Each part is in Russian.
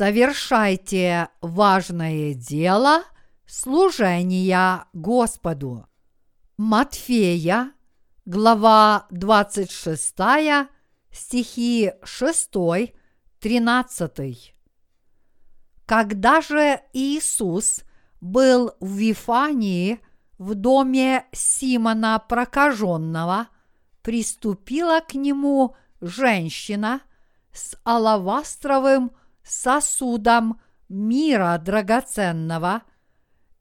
совершайте важное дело служения Господу. Матфея, глава 26, стихи 6, 13. Когда же Иисус был в Вифании в доме Симона прокаженного, приступила к нему женщина с алавастровым сосудом мира драгоценного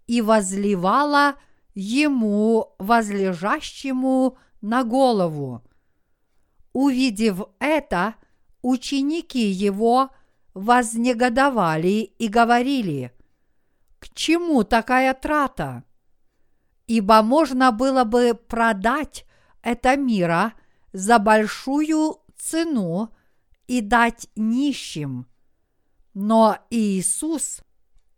и возливала ему, возлежащему на голову. Увидев это, ученики его вознегодовали и говорили, к чему такая трата? Ибо можно было бы продать это мира за большую цену и дать нищим. Но Иисус,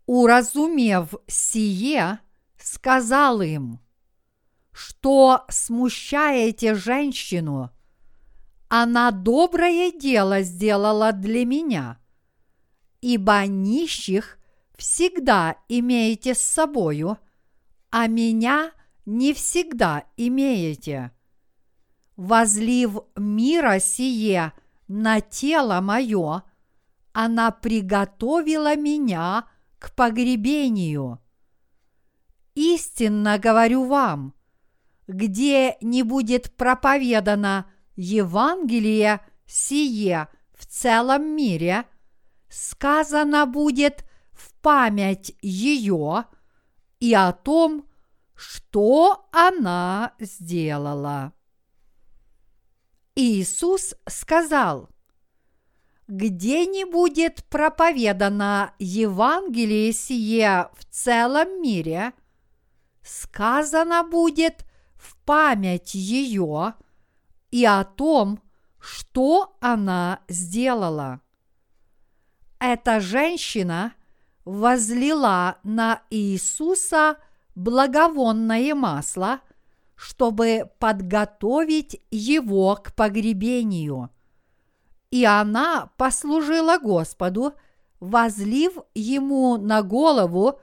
уразумев сие, сказал им, что смущаете женщину, она доброе дело сделала для меня, ибо нищих всегда имеете с собою, а меня не всегда имеете. Возлив мира сие на тело мое, она приготовила меня к погребению. Истинно говорю вам, где не будет проповедано Евангелие сие в целом мире, сказано будет в память ее и о том, что она сделала. Иисус сказал, где не будет проповедано Евангелие сие в целом мире, сказано будет в память ее и о том, что она сделала. Эта женщина возлила на Иисуса благовонное масло, чтобы подготовить его к погребению. И она послужила Господу, возлив ему на голову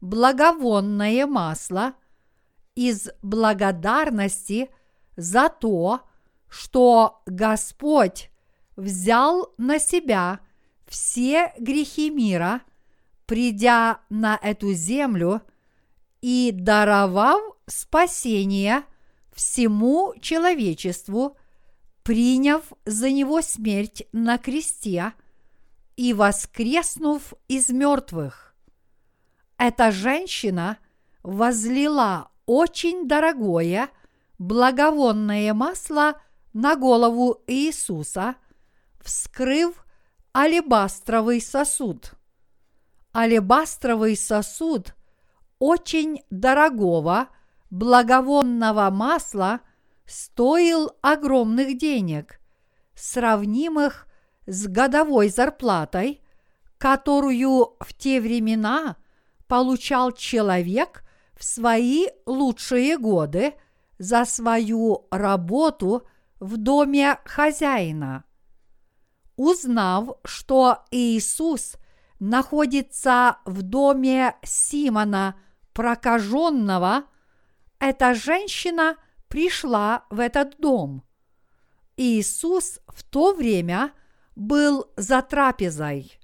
благовонное масло из благодарности за то, что Господь взял на себя все грехи мира, придя на эту землю и даровав спасение всему человечеству, приняв за него смерть на кресте и воскреснув из мертвых. Эта женщина возлила очень дорогое благовонное масло на голову Иисуса, вскрыв алебастровый сосуд. Алебастровый сосуд очень дорогого благовонного масла стоил огромных денег, сравнимых с годовой зарплатой, которую в те времена получал человек в свои лучшие годы за свою работу в доме хозяина. Узнав, что Иисус находится в доме Симона прокаженного, эта женщина пришла в этот дом. Иисус в то время был за трапезой.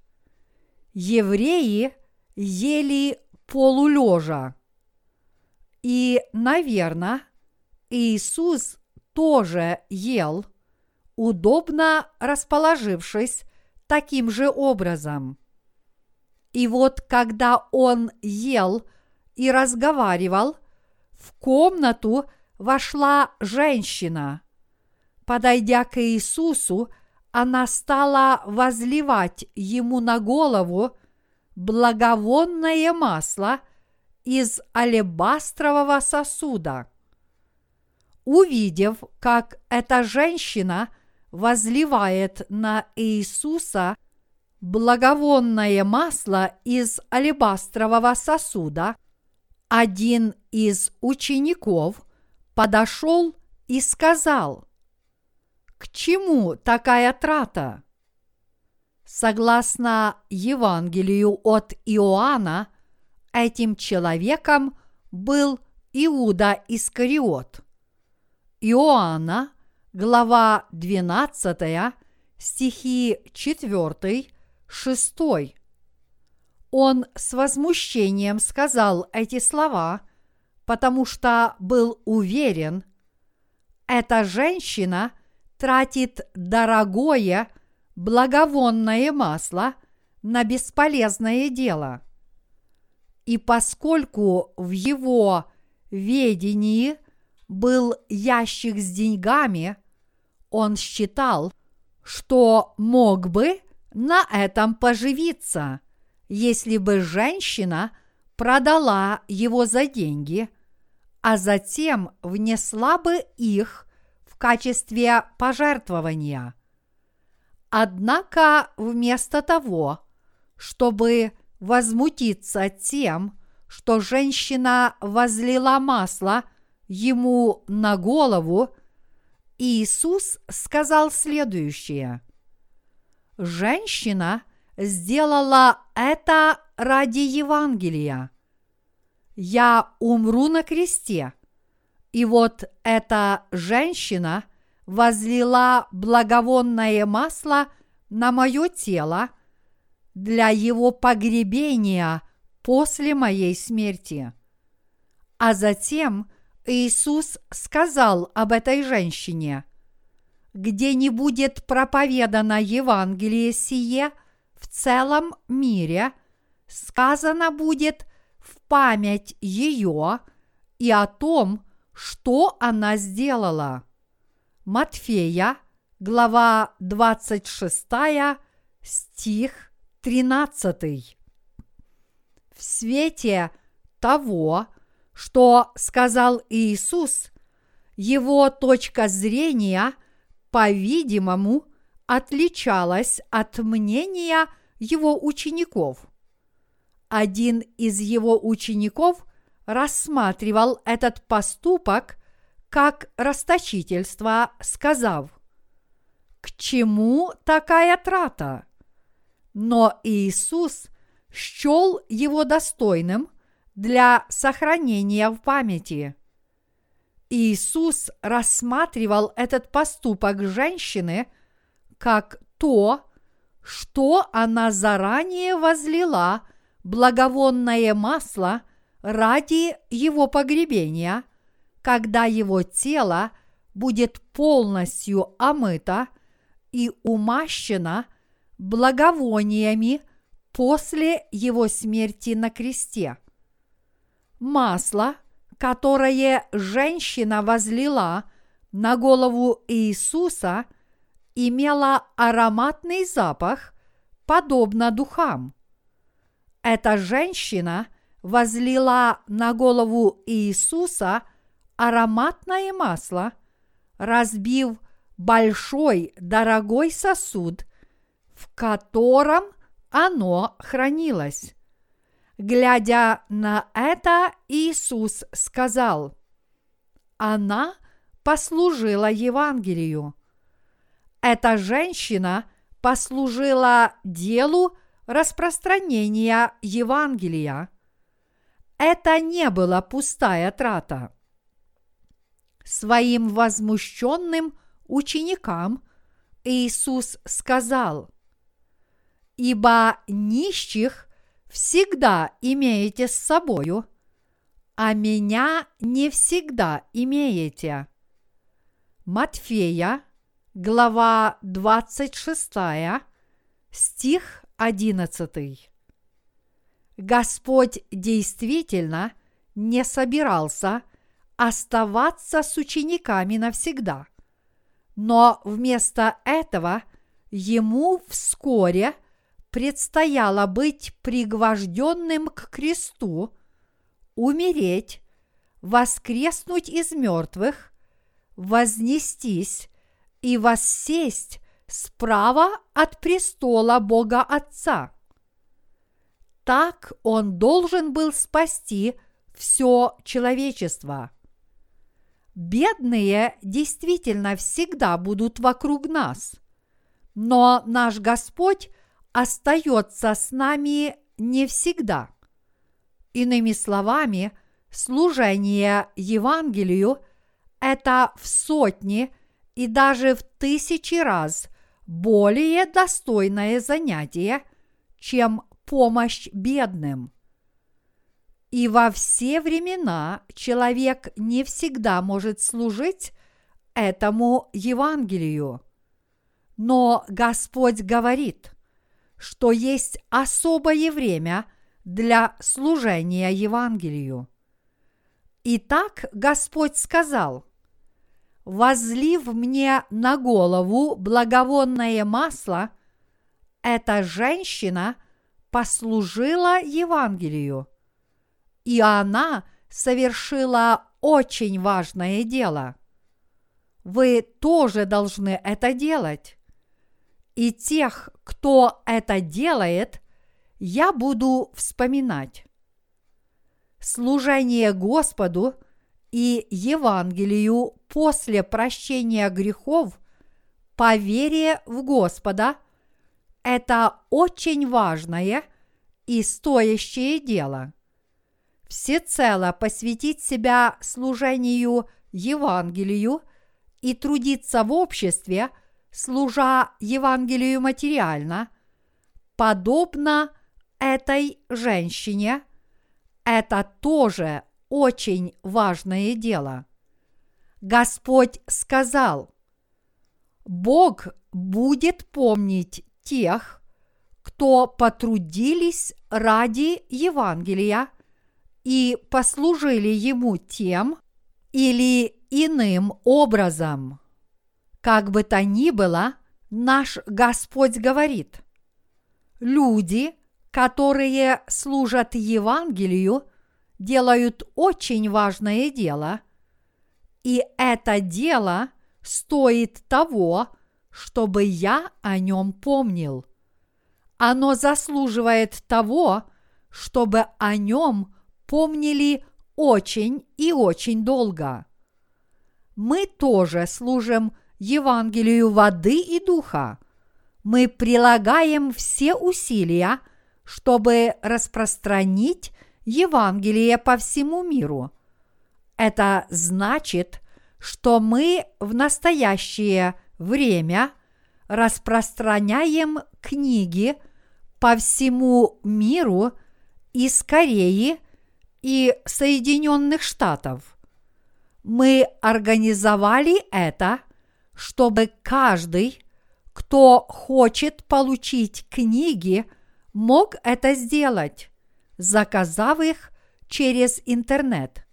Евреи ели полулежа. И, наверное, Иисус тоже ел, удобно расположившись таким же образом. И вот когда он ел и разговаривал, в комнату вошла женщина. Подойдя к Иисусу, она стала возливать ему на голову благовонное масло из алебастрового сосуда. Увидев, как эта женщина возливает на Иисуса благовонное масло из алебастрового сосуда, один из учеников подошел и сказал, «К чему такая трата?» Согласно Евангелию от Иоанна, этим человеком был Иуда Искариот. Иоанна, глава 12, стихи 4, 6. Он с возмущением сказал эти слова, потому что был уверен, эта женщина тратит дорогое благовонное масло на бесполезное дело. И поскольку в его ведении был ящик с деньгами, он считал, что мог бы на этом поживиться, если бы женщина продала его за деньги, а затем внесла бы их в качестве пожертвования. Однако вместо того, чтобы возмутиться тем, что женщина возлила масло ему на голову, Иисус сказал следующее. Женщина сделала это ради Евангелия. Я умру на кресте. И вот эта женщина возлила благовонное масло на мое тело для его погребения после моей смерти. А затем Иисус сказал об этой женщине, где не будет проповедано Евангелие сие в целом мире, сказано будет в память ее и о том, что она сделала. Матфея, глава 26, стих 13. В свете того, что сказал Иисус, его точка зрения, по-видимому, отличалась от мнения его учеников. Один из его учеников рассматривал этот поступок как расточительство, сказав, «К чему такая трата?» Но Иисус счел его достойным для сохранения в памяти. Иисус рассматривал этот поступок женщины как то, что она заранее возлила благовонное масло ради его погребения – когда его тело будет полностью омыто и умащено благовониями после его смерти на кресте. Масло, которое женщина возлила на голову Иисуса, имело ароматный запах, подобно духам. Эта женщина возлила на голову Иисуса – ароматное масло, разбив большой дорогой сосуд, в котором оно хранилось. Глядя на это, Иисус сказал, «Она послужила Евангелию». Эта женщина послужила делу распространения Евангелия. Это не была пустая трата своим возмущенным ученикам Иисус сказал, «Ибо нищих всегда имеете с собою, а меня не всегда имеете». Матфея, глава 26, стих 11. Господь действительно не собирался – оставаться с учениками навсегда. Но вместо этого ему вскоре предстояло быть пригвожденным к кресту, умереть, воскреснуть из мертвых, вознестись и воссесть справа от престола Бога Отца. Так он должен был спасти все человечество – Бедные действительно всегда будут вокруг нас. Но наш Господь остается с нами не всегда. Иными словами, служение Евангелию – это в сотни и даже в тысячи раз более достойное занятие, чем помощь бедным. И во все времена человек не всегда может служить этому Евангелию. Но Господь говорит, что есть особое время для служения Евангелию. Итак, Господь сказал, «Возлив мне на голову благовонное масло, эта женщина послужила Евангелию, и она совершила очень важное дело. Вы тоже должны это делать и тех, кто это делает, я буду вспоминать. Служение Господу и Евангелию после прощения грехов по вере в Господа – это очень важное и стоящее дело. Всецело посвятить себя служению Евангелию и трудиться в обществе – служа Евангелию материально, подобно этой женщине, это тоже очень важное дело. Господь сказал, Бог будет помнить тех, кто потрудились ради Евангелия и послужили Ему тем или иным образом. Как бы то ни было, наш Господь говорит, люди, которые служат Евангелию, делают очень важное дело, и это дело стоит того, чтобы я о нем помнил. Оно заслуживает того, чтобы о нем помнили очень и очень долго. Мы тоже служим Евангелию воды и духа, мы прилагаем все усилия, чтобы распространить Евангелие по всему миру. Это значит, что мы в настоящее время распространяем книги по всему миру из Кореи и Соединенных Штатов. Мы организовали это – чтобы каждый, кто хочет получить книги, мог это сделать, заказав их через интернет.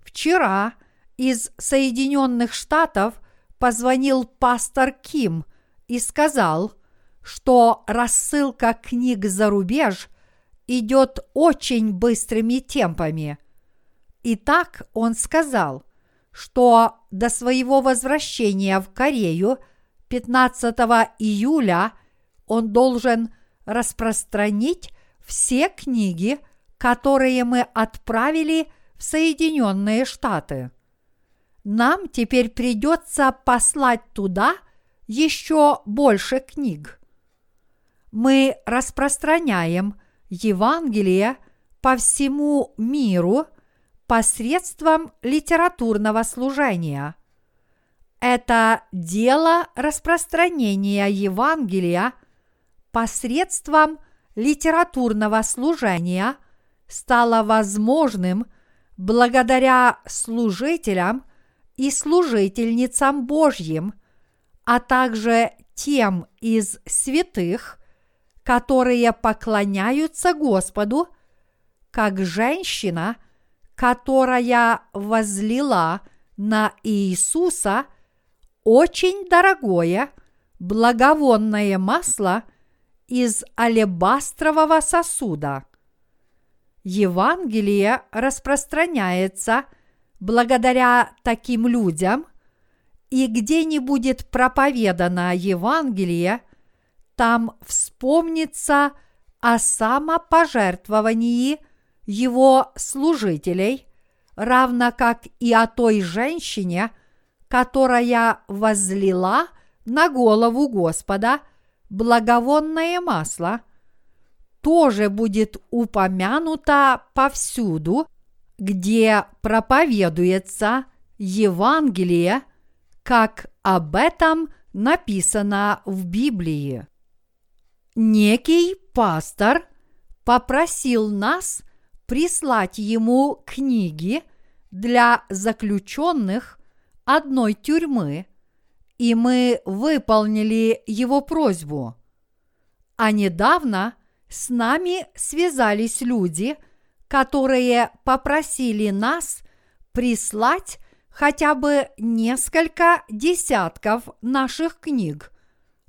Вчера из Соединенных Штатов позвонил пастор Ким и сказал, что рассылка книг за рубеж идет очень быстрыми темпами. Итак, он сказал – что до своего возвращения в Корею 15 июля он должен распространить все книги, которые мы отправили в Соединенные Штаты. Нам теперь придется послать туда еще больше книг. Мы распространяем Евангелие по всему миру – посредством литературного служения. Это дело распространения Евангелия посредством литературного служения стало возможным благодаря служителям и служительницам Божьим, а также тем из святых, которые поклоняются Господу, как женщина – которая возлила на Иисуса очень дорогое благовонное масло из алебастрового сосуда. Евангелие распространяется благодаря таким людям, и где не будет проповедано Евангелие, там вспомнится о самопожертвовании – его служителей, равно как и о той женщине, которая возлила на голову Господа благовонное масло тоже будет упомянуто повсюду, где проповедуется Евангелие, как об этом написано в Библии. Некий пастор попросил нас прислать ему книги для заключенных одной тюрьмы, и мы выполнили его просьбу. А недавно с нами связались люди, которые попросили нас прислать хотя бы несколько десятков наших книг,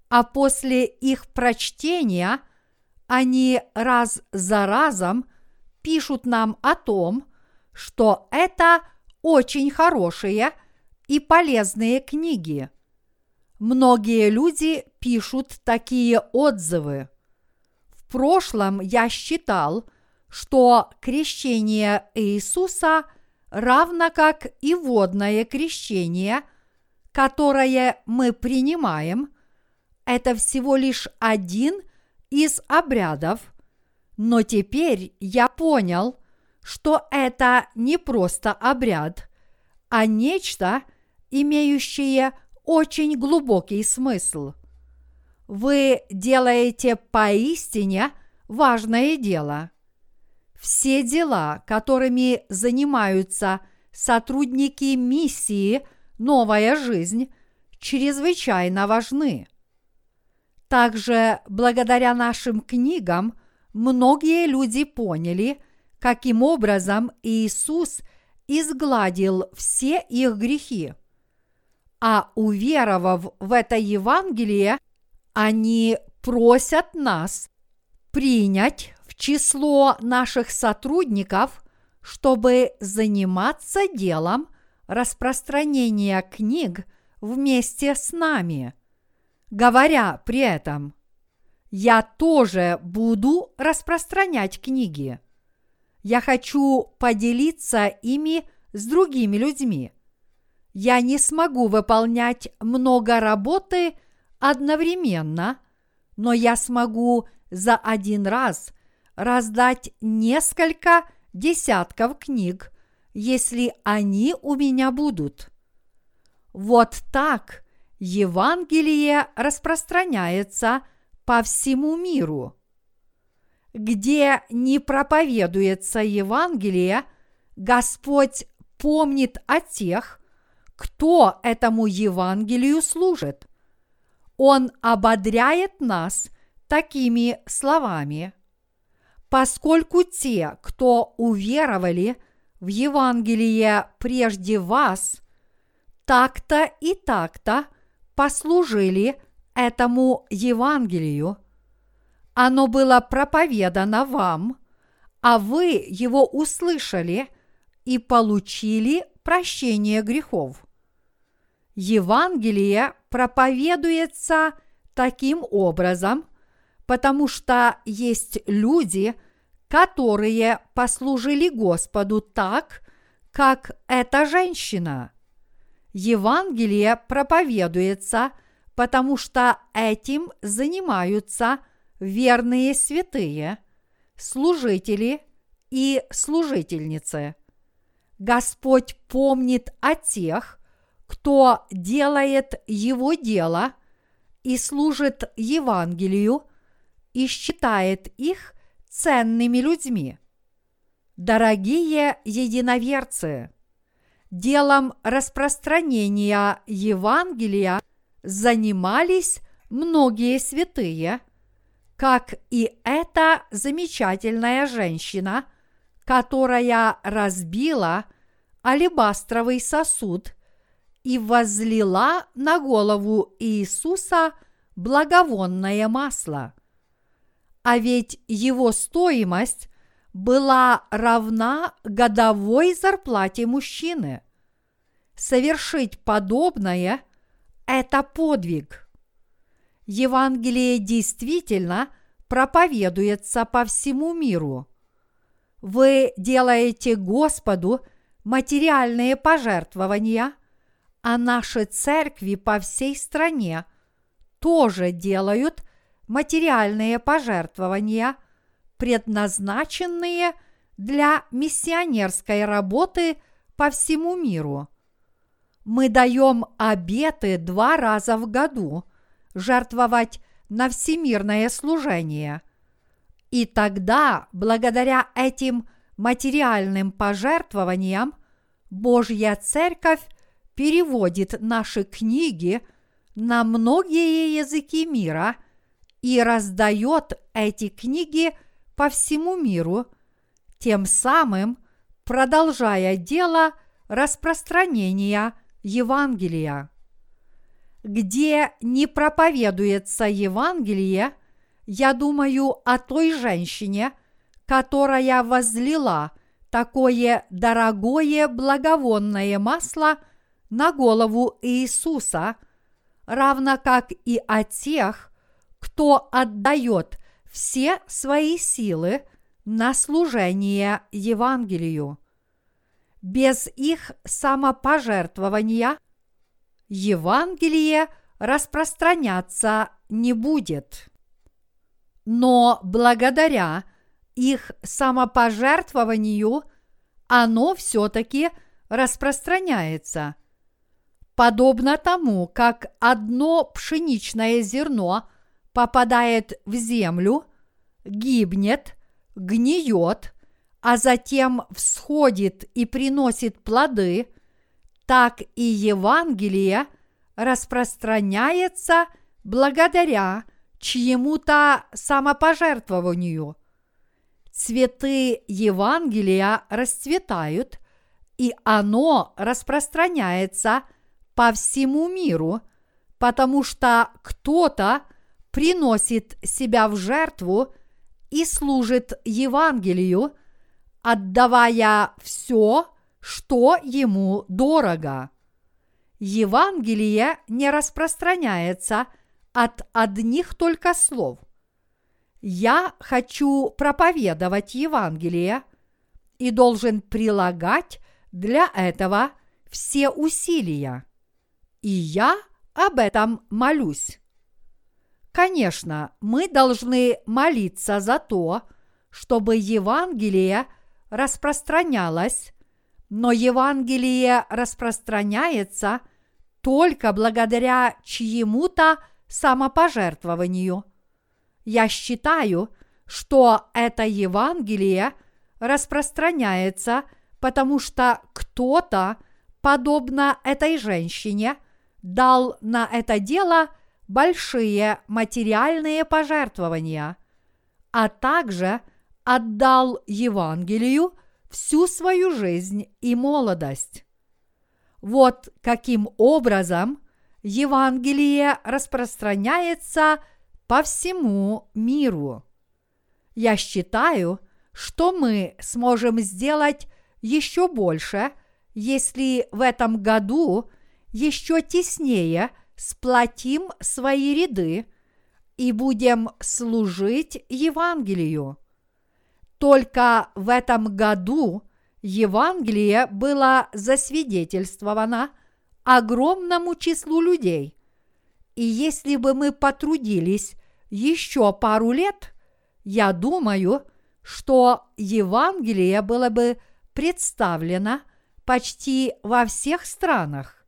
а после их прочтения они раз за разом пишут нам о том, что это очень хорошие и полезные книги. Многие люди пишут такие отзывы. В прошлом я считал, что крещение Иисуса равно как и водное крещение, которое мы принимаем, это всего лишь один из обрядов, но теперь я понял, что это не просто обряд, а нечто, имеющее очень глубокий смысл. Вы делаете поистине важное дело. Все дела, которыми занимаются сотрудники миссии «Новая жизнь», чрезвычайно важны. Также благодаря нашим книгам многие люди поняли – каким образом Иисус изгладил все их грехи. А уверовав в это Евангелие, они просят нас принять в число наших сотрудников, чтобы заниматься делом распространения книг вместе с нами, говоря при этом, я тоже буду распространять книги я хочу поделиться ими с другими людьми. Я не смогу выполнять много работы одновременно, но я смогу за один раз раздать несколько десятков книг, если они у меня будут. Вот так Евангелие распространяется по всему миру где не проповедуется Евангелие, Господь помнит о тех, кто этому Евангелию служит. Он ободряет нас такими словами. Поскольку те, кто уверовали в Евангелие прежде вас, так-то и так-то послужили этому Евангелию – оно было проповедано вам, а вы его услышали и получили прощение грехов. Евангелие проповедуется таким образом, потому что есть люди, которые послужили Господу так, как эта женщина. Евангелие проповедуется, потому что этим занимаются – верные святые, служители и служительницы. Господь помнит о тех, кто делает Его дело и служит Евангелию и считает их ценными людьми. Дорогие единоверцы, делом распространения Евангелия занимались многие святые – как и эта замечательная женщина, которая разбила алебастровый сосуд и возлила на голову Иисуса благовонное масло. А ведь его стоимость была равна годовой зарплате мужчины. Совершить подобное – это подвиг. Евангелие действительно проповедуется по всему миру. Вы делаете Господу материальные пожертвования, а наши церкви по всей стране тоже делают материальные пожертвования, предназначенные для миссионерской работы по всему миру. Мы даем обеты два раза в году жертвовать на всемирное служение. И тогда, благодаря этим материальным пожертвованиям, Божья Церковь переводит наши книги на многие языки мира и раздает эти книги по всему миру, тем самым продолжая дело распространения Евангелия. Где не проповедуется Евангелие, я думаю о той женщине, которая возлила такое дорогое благовонное масло на голову Иисуса, равно как и о тех, кто отдает все свои силы на служение Евангелию. Без их самопожертвования Евангелие распространяться не будет. Но благодаря их самопожертвованию оно все-таки распространяется. Подобно тому, как одно пшеничное зерно попадает в землю, гибнет, гниет, а затем всходит и приносит плоды, так и Евангелие распространяется благодаря чьему-то самопожертвованию. Цветы Евангелия расцветают, и оно распространяется по всему миру, потому что кто-то приносит себя в жертву и служит Евангелию, отдавая все, что ему дорого. Евангелие не распространяется от одних только слов. Я хочу проповедовать Евангелие и должен прилагать для этого все усилия. И я об этом молюсь. Конечно, мы должны молиться за то, чтобы Евангелие распространялось, но Евангелие распространяется только благодаря чьему-то самопожертвованию. Я считаю, что это Евангелие распространяется, потому что кто-то, подобно этой женщине, дал на это дело большие материальные пожертвования, а также отдал Евангелию всю свою жизнь и молодость. Вот каким образом Евангелие распространяется по всему миру. Я считаю, что мы сможем сделать еще больше, если в этом году еще теснее сплотим свои ряды и будем служить Евангелию. Только в этом году Евангелие было засвидетельствовано огромному числу людей. И если бы мы потрудились еще пару лет, я думаю, что Евангелие было бы представлено почти во всех странах.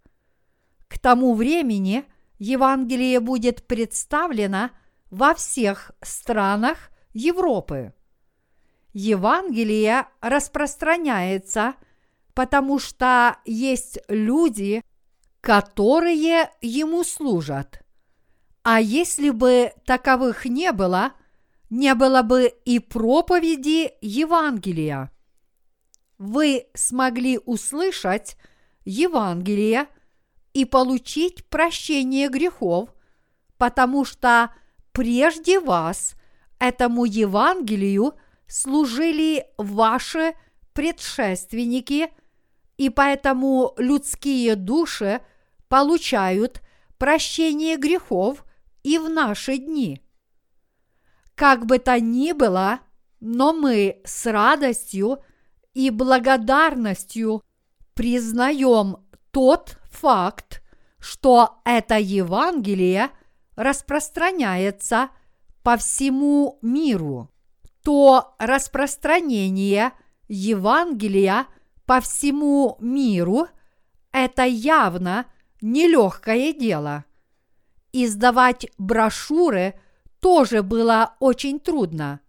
К тому времени Евангелие будет представлено во всех странах Европы. Евангелие распространяется, потому что есть люди, которые ему служат. А если бы таковых не было, не было бы и проповеди Евангелия. Вы смогли услышать Евангелие и получить прощение грехов, потому что прежде вас этому Евангелию служили ваши предшественники, и поэтому людские души получают прощение грехов и в наши дни. Как бы то ни было, но мы с радостью и благодарностью признаем тот факт, что это Евангелие распространяется по всему миру, то распространение Евангелия по всему миру – это явно нелегкое дело. Издавать брошюры тоже было очень трудно.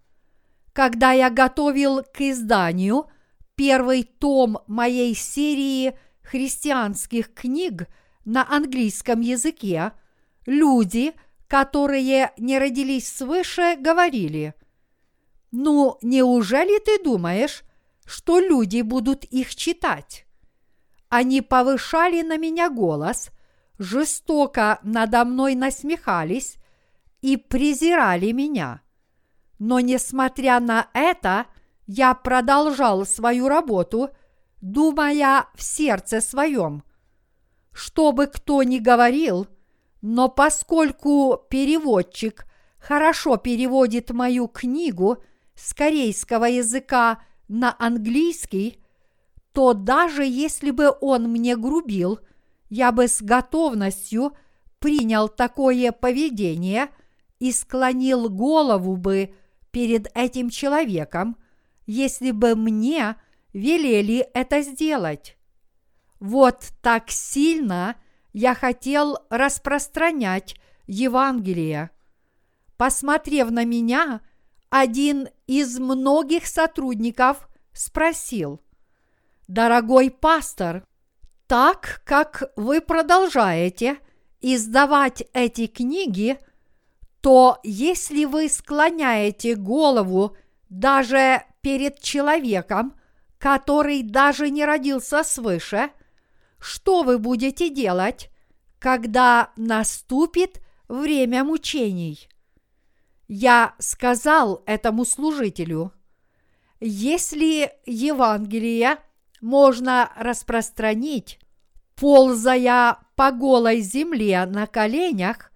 Когда я готовил к изданию первый том моей серии христианских книг на английском языке, люди, которые не родились свыше, говорили, «Ну, неужели ты думаешь, что люди будут их читать?» Они повышали на меня голос, жестоко надо мной насмехались и презирали меня. Но, несмотря на это, я продолжал свою работу, думая в сердце своем. Что бы кто ни говорил, но поскольку переводчик хорошо переводит мою книгу с корейского языка на английский, то даже если бы он мне грубил, я бы с готовностью принял такое поведение и склонил голову бы перед этим человеком, если бы мне велели это сделать. Вот так сильно я хотел распространять Евангелие. Посмотрев на меня, один из многих сотрудников спросил, «Дорогой пастор, так как вы продолжаете издавать эти книги, то если вы склоняете голову даже перед человеком, который даже не родился свыше, что вы будете делать, когда наступит время мучений? Я сказал этому служителю, если Евангелие можно распространить, ползая по голой земле на коленях,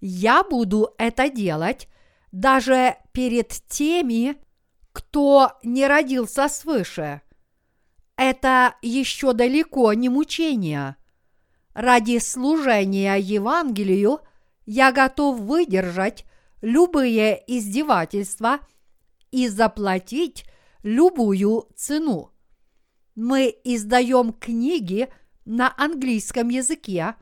я буду это делать даже перед теми, кто не родился свыше. Это еще далеко не мучение. Ради служения Евангелию я готов выдержать любые издевательства и заплатить любую цену. Мы издаем книги на английском языке,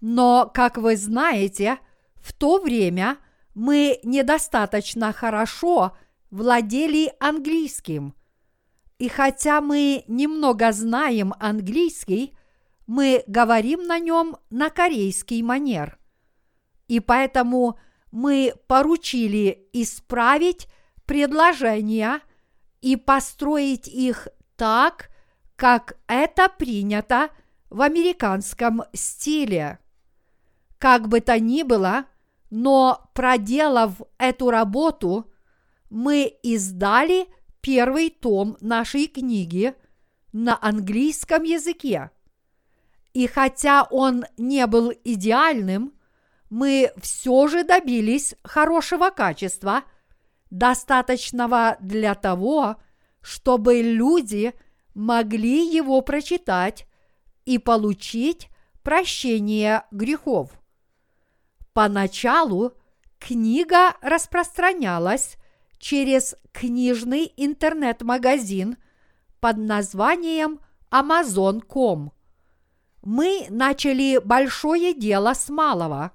но, как вы знаете, в то время мы недостаточно хорошо – владели английским. И хотя мы немного знаем английский, мы говорим на нем на корейский манер. И поэтому мы поручили исправить предложения и построить их так, как это принято в американском стиле. Как бы то ни было, но проделав эту работу, мы издали первый том нашей книги на английском языке. И хотя он не был идеальным, мы все же добились хорошего качества, достаточного для того, чтобы люди могли его прочитать и получить прощение грехов. Поначалу книга распространялась через книжный интернет-магазин под названием Amazon.com. Мы начали большое дело с малого,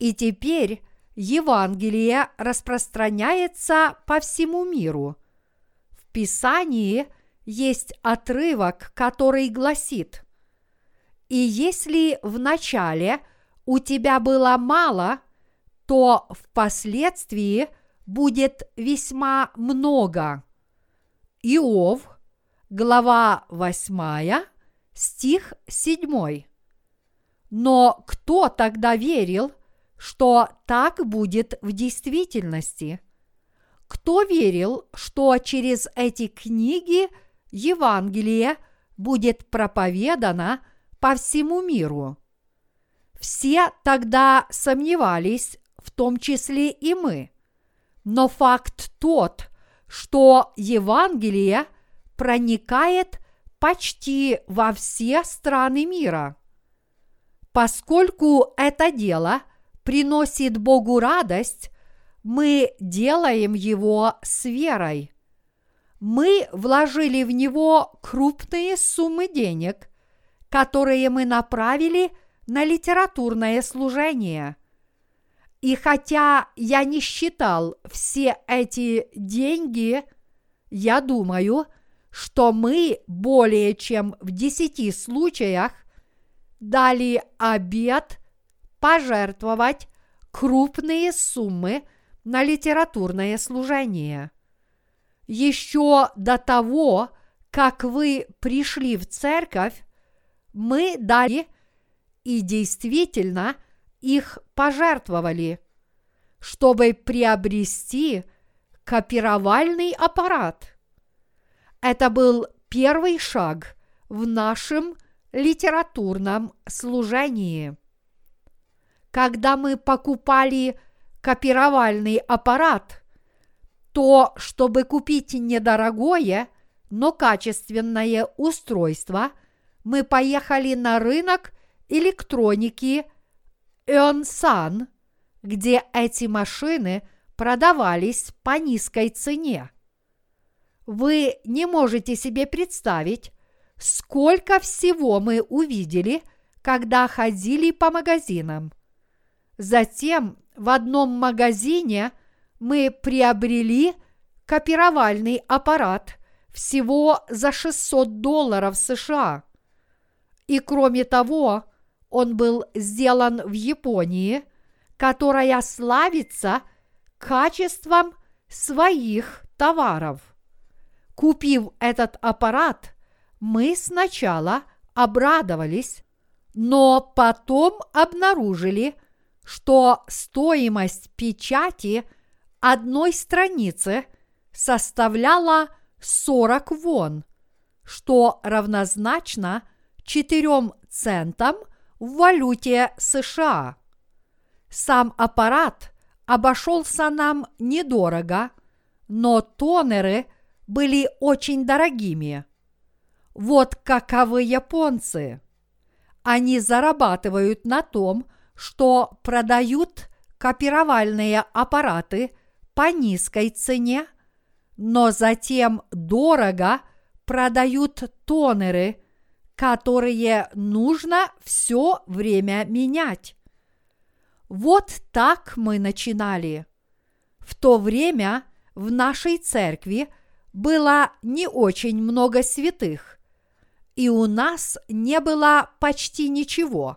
и теперь Евангелие распространяется по всему миру. В Писании есть отрывок, который гласит, «И если в начале у тебя было мало, то впоследствии – будет весьма много. Иов, глава 8, стих 7. Но кто тогда верил, что так будет в действительности? Кто верил, что через эти книги Евангелие будет проповедано по всему миру? Все тогда сомневались, в том числе и мы – но факт тот, что Евангелие проникает почти во все страны мира. Поскольку это дело приносит Богу радость, мы делаем его с верой. Мы вложили в него крупные суммы денег, которые мы направили на литературное служение. И хотя я не считал все эти деньги, я думаю, что мы более чем в десяти случаях дали обет пожертвовать крупные суммы на литературное служение. Еще до того, как вы пришли в церковь, мы дали и действительно их пожертвовали, чтобы приобрести копировальный аппарат. Это был первый шаг в нашем литературном служении. Когда мы покупали копировальный аппарат, то, чтобы купить недорогое, но качественное устройство, мы поехали на рынок электроники Эонсан, где эти машины продавались по низкой цене. Вы не можете себе представить, сколько всего мы увидели, когда ходили по магазинам. Затем в одном магазине мы приобрели копировальный аппарат всего за 600 долларов США. И кроме того, он был сделан в Японии, которая славится качеством своих товаров. Купив этот аппарат, мы сначала обрадовались, но потом обнаружили, что стоимость печати одной страницы составляла 40 вон, что равнозначно 4 центам в валюте США. Сам аппарат обошелся нам недорого, но тонеры были очень дорогими. Вот каковы японцы. Они зарабатывают на том, что продают копировальные аппараты по низкой цене, но затем дорого продают тонеры, которые нужно все время менять. Вот так мы начинали. В то время в нашей церкви было не очень много святых, и у нас не было почти ничего.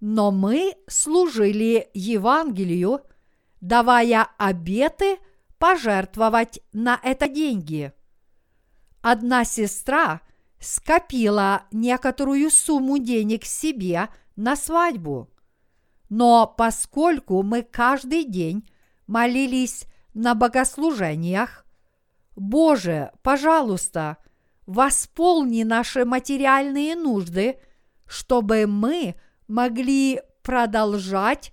Но мы служили Евангелию, давая обеты пожертвовать на это деньги. Одна сестра скопила некоторую сумму денег себе на свадьбу – но поскольку мы каждый день молились на богослужениях, Боже, пожалуйста, восполни наши материальные нужды, чтобы мы могли продолжать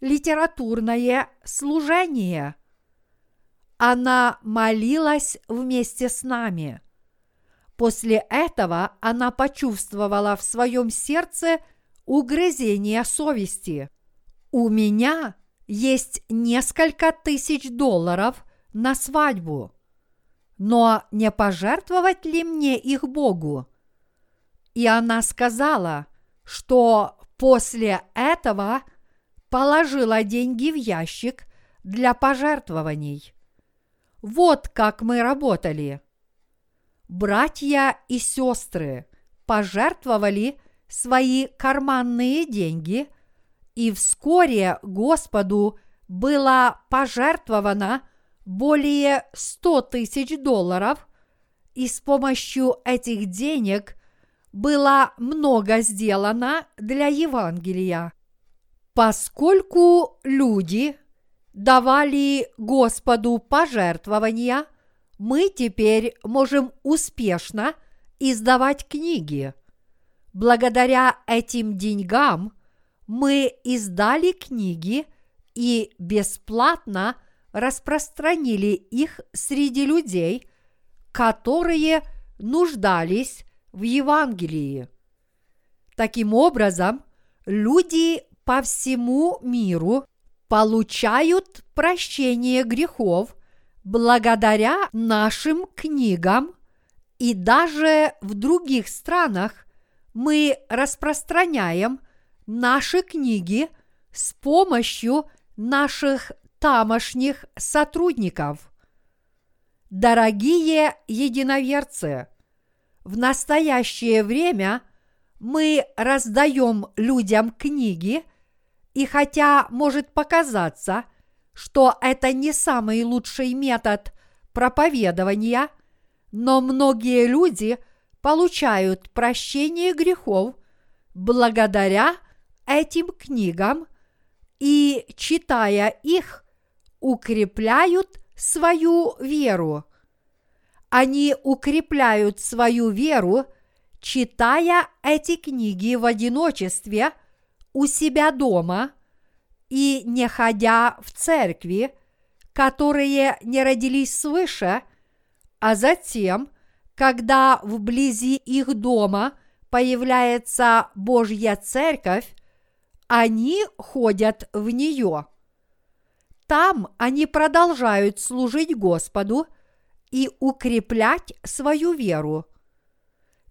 литературное служение. Она молилась вместе с нами. После этого она почувствовала в своем сердце угрызение совести. У меня есть несколько тысяч долларов на свадьбу. Но не пожертвовать ли мне их Богу? И она сказала, что после этого положила деньги в ящик для пожертвований. Вот как мы работали. Братья и сестры пожертвовали свои карманные деньги – и вскоре Господу было пожертвовано более 100 тысяч долларов, и с помощью этих денег было много сделано для Евангелия. Поскольку люди давали Господу пожертвования, мы теперь можем успешно издавать книги. Благодаря этим деньгам – мы издали книги и бесплатно распространили их среди людей, которые нуждались в Евангелии. Таким образом, люди по всему миру получают прощение грехов благодаря нашим книгам, и даже в других странах мы распространяем наши книги с помощью наших тамошних сотрудников. Дорогие единоверцы, в настоящее время мы раздаем людям книги, и хотя может показаться, что это не самый лучший метод проповедования, но многие люди получают прощение грехов благодаря этим книгам и, читая их, укрепляют свою веру. Они укрепляют свою веру, читая эти книги в одиночестве у себя дома и не ходя в церкви, которые не родились свыше, а затем, когда вблизи их дома появляется Божья церковь, они ходят в нее. Там они продолжают служить Господу и укреплять свою веру.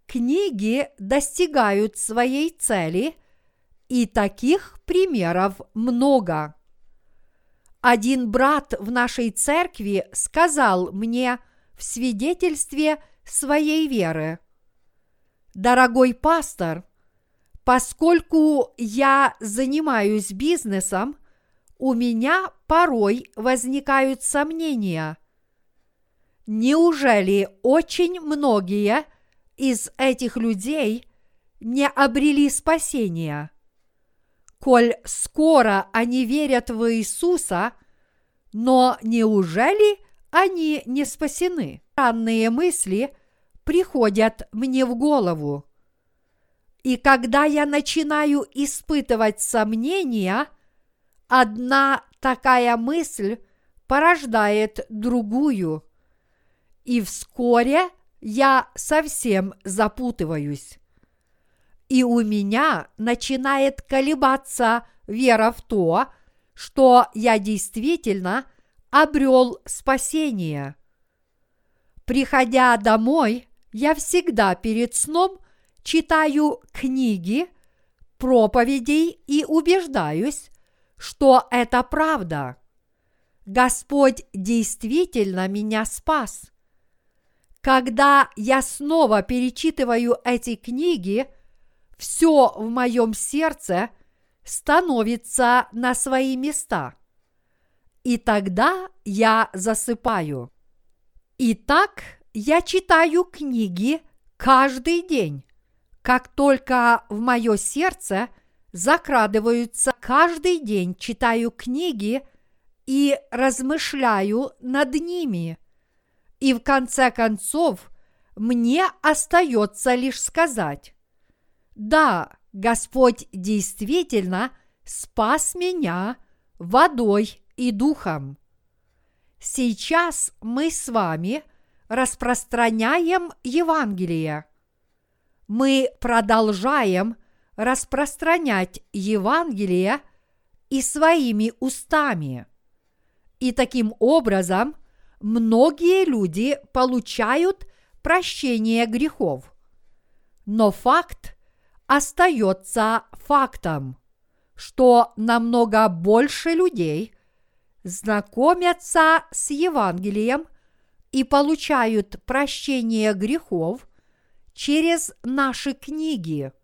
Книги достигают своей цели, и таких примеров много. Один брат в нашей церкви сказал мне в свидетельстве своей веры. Дорогой пастор, поскольку я занимаюсь бизнесом, у меня порой возникают сомнения. Неужели очень многие из этих людей не обрели спасения? Коль скоро они верят в Иисуса, но неужели они не спасены? Странные мысли приходят мне в голову. И когда я начинаю испытывать сомнения – Одна такая мысль порождает другую, и вскоре я совсем запутываюсь. И у меня начинает колебаться вера в то, что я действительно обрел спасение. Приходя домой, я всегда перед сном читаю книги, проповедей и убеждаюсь, что это правда. Господь действительно меня спас. Когда я снова перечитываю эти книги, все в моем сердце становится на свои места. И тогда я засыпаю. Итак, я читаю книги каждый день. Как только в мое сердце – закрадываются каждый день, читаю книги и размышляю над ними. И в конце концов мне остается лишь сказать, да, Господь действительно спас меня водой и духом. Сейчас мы с вами распространяем Евангелие. Мы продолжаем распространять Евангелие и своими устами. И таким образом многие люди получают прощение грехов. Но факт остается фактом, что намного больше людей знакомятся с Евангелием и получают прощение грехов через наши книги –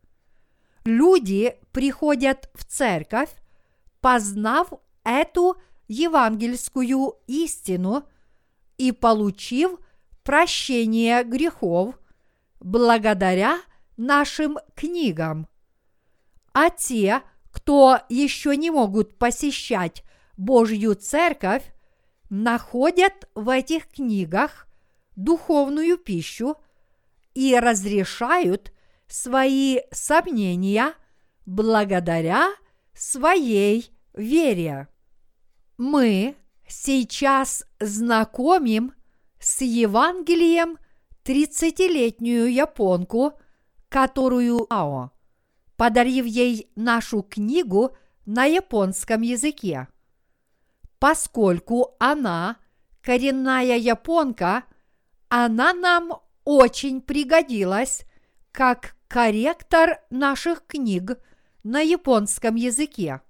люди приходят в церковь, познав эту евангельскую истину и получив прощение грехов благодаря нашим книгам. А те, кто еще не могут посещать Божью церковь, находят в этих книгах духовную пищу и разрешают свои сомнения благодаря своей вере. Мы сейчас знакомим с Евангелием 30-летнюю японку, которую Ао, подарив ей нашу книгу на японском языке. Поскольку она коренная японка, она нам очень пригодилась как корректор наших книг на японском языке.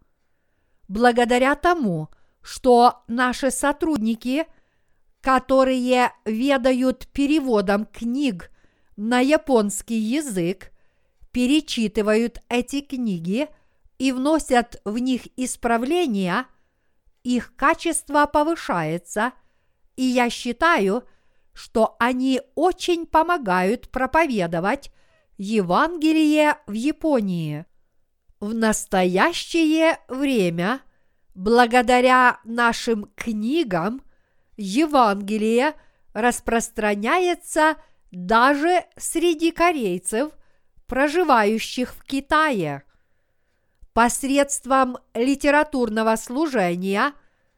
Благодаря тому, что наши сотрудники, которые ведают переводом книг на японский язык, перечитывают эти книги и вносят в них исправления, их качество повышается, и я считаю, что они очень помогают проповедовать Евангелие в Японии. В настоящее время, благодаря нашим книгам, Евангелие распространяется даже среди корейцев, проживающих в Китае. Посредством литературного служения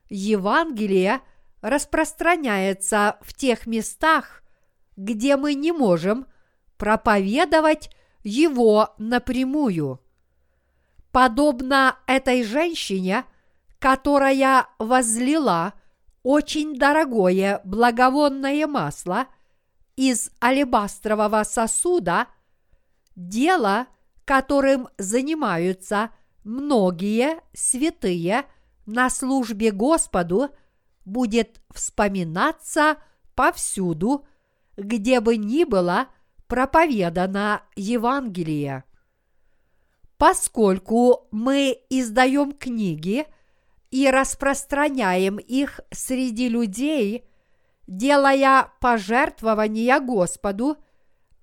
Евангелие распространяется в тех местах, где мы не можем проповедовать его напрямую. Подобно этой женщине, которая возлила очень дорогое благовонное масло из алебастрового сосуда, дело, которым занимаются многие святые на службе Господу, будет вспоминаться повсюду, где бы ни было – проповедано Евангелие. Поскольку мы издаем книги и распространяем их среди людей, делая пожертвования Господу,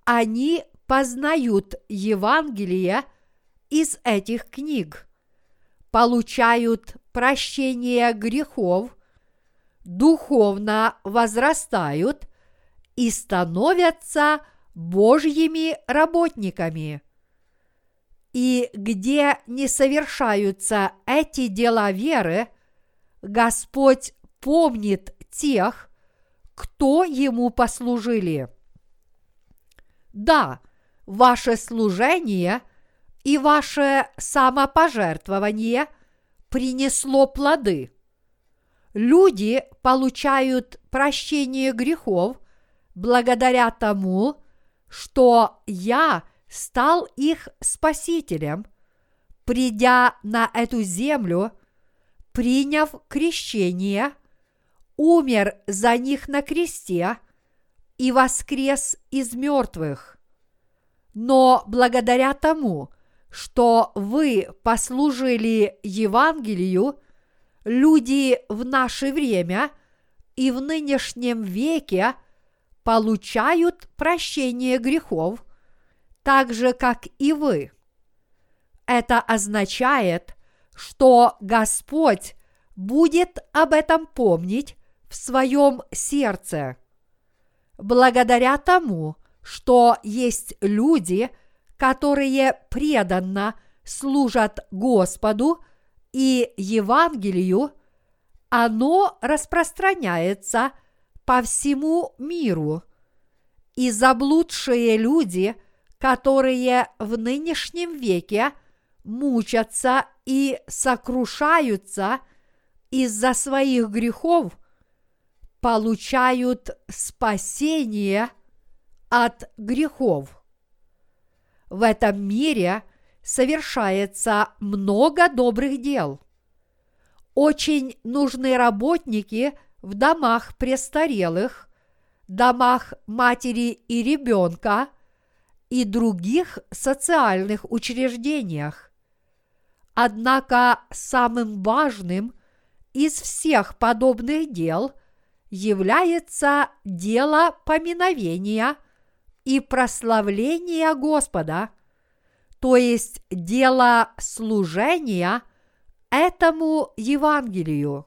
они познают Евангелие из этих книг, получают прощение грехов, духовно возрастают и становятся Божьими работниками. И где не совершаются эти дела веры, Господь помнит тех, кто ему послужили. Да, ваше служение и ваше самопожертвование принесло плоды. Люди получают прощение грехов благодаря тому, что я стал их спасителем, придя на эту землю, приняв крещение, умер за них на кресте и воскрес из мертвых. Но благодаря тому, что вы послужили Евангелию, люди в наше время и в нынешнем веке – получают прощение грехов, так же, как и вы. Это означает, что Господь будет об этом помнить в своем сердце. Благодаря тому, что есть люди, которые преданно служат Господу и Евангелию, оно распространяется – по всему миру. И заблудшие люди, которые в нынешнем веке мучатся и сокрушаются из-за своих грехов, получают спасение от грехов. В этом мире совершается много добрых дел. Очень нужны работники – в домах престарелых, домах матери и ребенка и других социальных учреждениях. Однако самым важным из всех подобных дел является дело поминовения и прославления Господа, то есть дело служения этому Евангелию.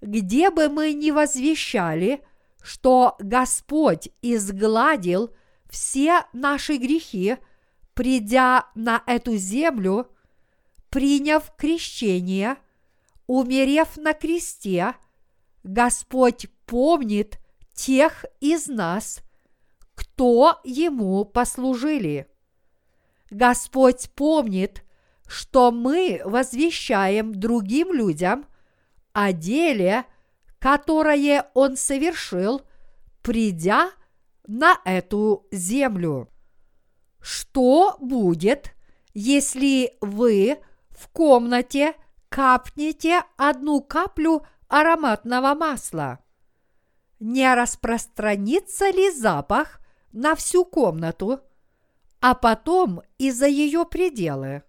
Где бы мы ни возвещали, что Господь изгладил все наши грехи, придя на эту землю, приняв крещение, умерев на кресте, Господь помнит тех из нас, кто Ему послужили. Господь помнит, что мы возвещаем другим людям – о деле, которое Он совершил, придя на эту землю. Что будет, если вы в комнате капнете одну каплю ароматного масла? Не распространится ли запах на всю комнату, а потом и за ее пределы?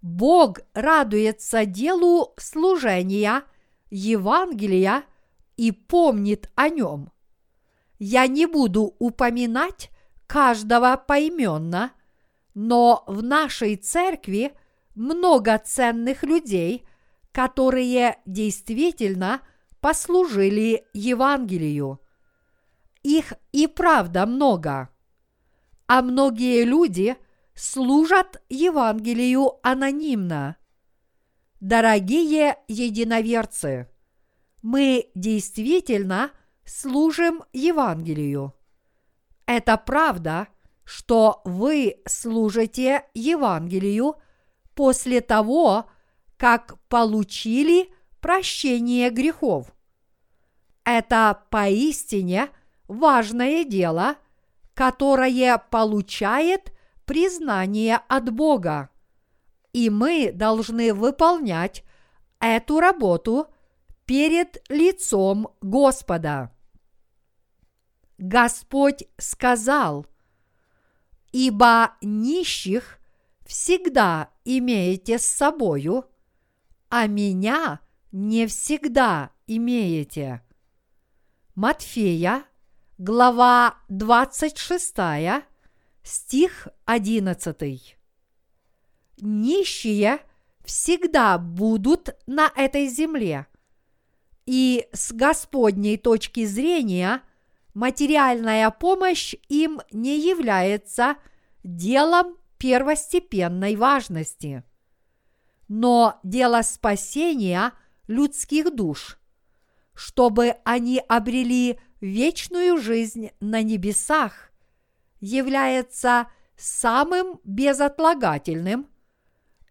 Бог радуется делу служения Евангелия и помнит о нем. Я не буду упоминать каждого поименно, но в нашей церкви много ценных людей, которые действительно послужили Евангелию. Их и правда много. А многие люди служат Евангелию анонимно. Дорогие единоверцы, мы действительно служим Евангелию. Это правда, что вы служите Евангелию после того, как получили прощение грехов. Это поистине важное дело, которое получает признание от Бога. И мы должны выполнять эту работу перед лицом Господа. Господь сказал, «Ибо нищих всегда имеете с собою, а меня не всегда имеете». Матфея, глава 26, стих 11. Нищие всегда будут на этой земле. И с Господней точки зрения – материальная помощь им не является делом первостепенной важности. Но дело спасения людских душ, чтобы они обрели вечную жизнь на небесах, является самым безотлагательным,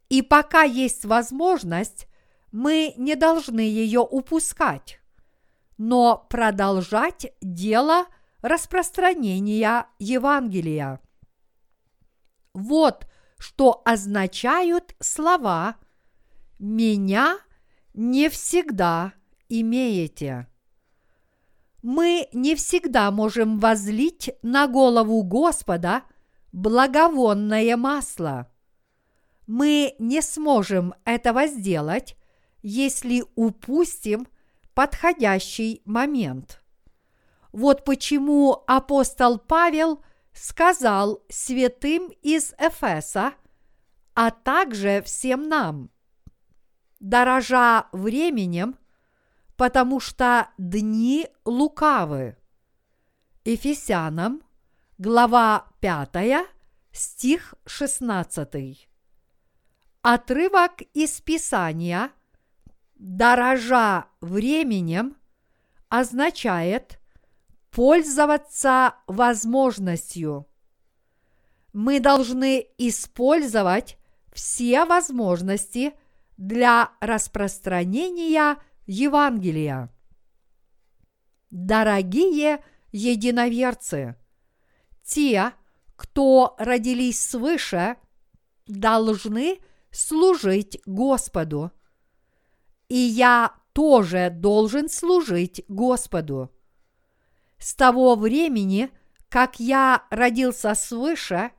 и пока есть возможность, мы не должны ее упускать но продолжать дело распространения Евангелия. Вот что означают слова «меня не всегда имеете». Мы не всегда можем возлить на голову Господа благовонное масло. Мы не сможем этого сделать, если упустим – подходящий момент. Вот почему апостол Павел сказал святым из Эфеса, а также всем нам, дорожа временем, потому что дни лукавы. Ефесянам, глава 5, стих 16. Отрывок из Писания – дорожа временем означает пользоваться возможностью. Мы должны использовать все возможности для распространения Евангелия. Дорогие единоверцы, те, кто родились свыше, должны служить Господу – и я тоже должен служить Господу. С того времени, как я родился свыше,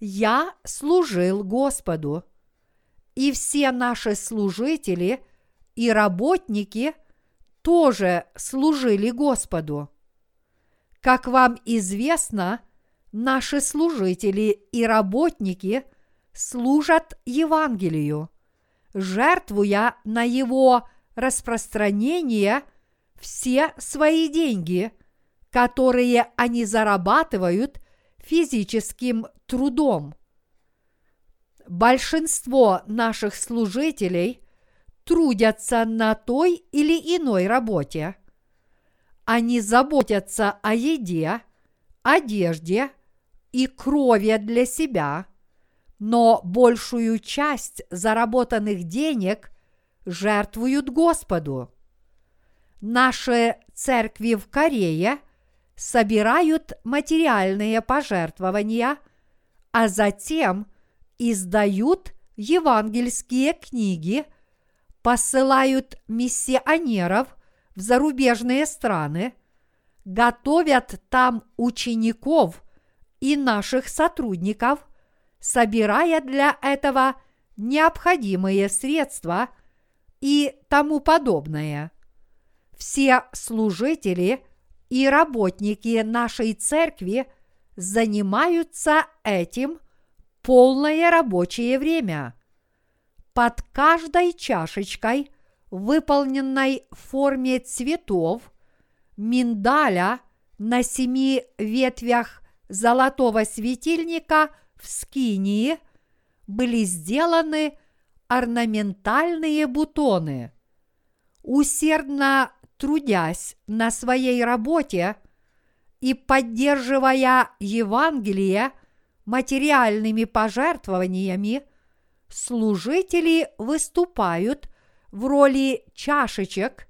я служил Господу. И все наши служители и работники тоже служили Господу. Как вам известно, наши служители и работники служат Евангелию жертвуя на его распространение все свои деньги, которые они зарабатывают физическим трудом. Большинство наших служителей трудятся на той или иной работе. Они заботятся о еде, одежде и крови для себя – но большую часть заработанных денег жертвуют Господу. Наши церкви в Корее собирают материальные пожертвования, а затем издают евангельские книги, посылают миссионеров в зарубежные страны, готовят там учеников и наших сотрудников, собирая для этого необходимые средства и тому подобное. Все служители и работники нашей церкви занимаются этим полное рабочее время. Под каждой чашечкой, выполненной в форме цветов, миндаля на семи ветвях золотого светильника в Скинии были сделаны орнаментальные бутоны. Усердно трудясь на своей работе и поддерживая Евангелие материальными пожертвованиями, служители выступают в роли чашечек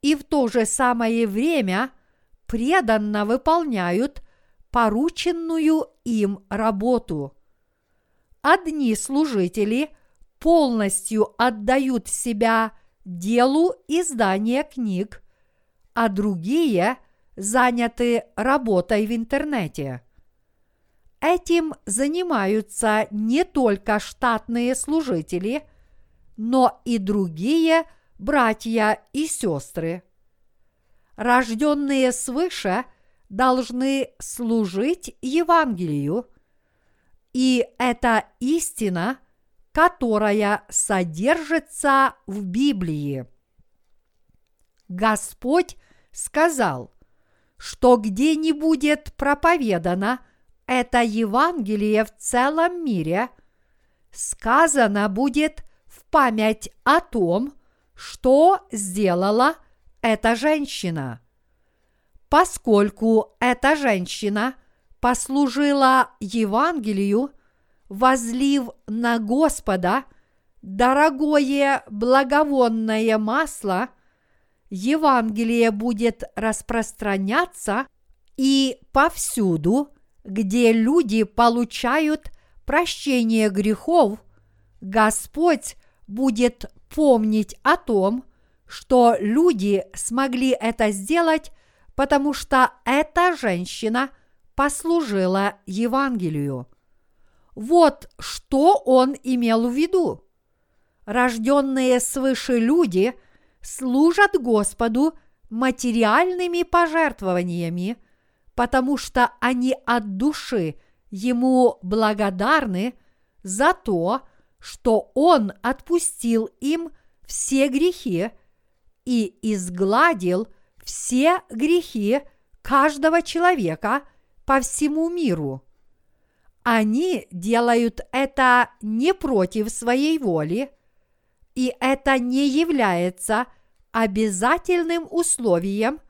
и в то же самое время преданно выполняют порученную им работу. Одни служители полностью отдают себя делу издания книг, а другие заняты работой в интернете. Этим занимаются не только штатные служители, но и другие братья и сестры. Рожденные свыше должны служить Евангелию, и это истина – которая содержится в Библии. Господь сказал, что где не будет проповедано это Евангелие в целом мире, сказано будет в память о том, что сделала эта женщина. Поскольку эта женщина послужила Евангелию – возлив на Господа дорогое благовонное масло, Евангелие будет распространяться и повсюду, где люди получают прощение грехов, Господь будет помнить о том, что люди смогли это сделать, потому что эта женщина послужила Евангелию. Вот что он имел в виду. Рожденные свыше люди служат Господу материальными пожертвованиями, потому что они от души Ему благодарны за то, что Он отпустил им все грехи и изгладил все грехи каждого человека по всему миру. Они делают это не против своей воли, и это не является обязательным условием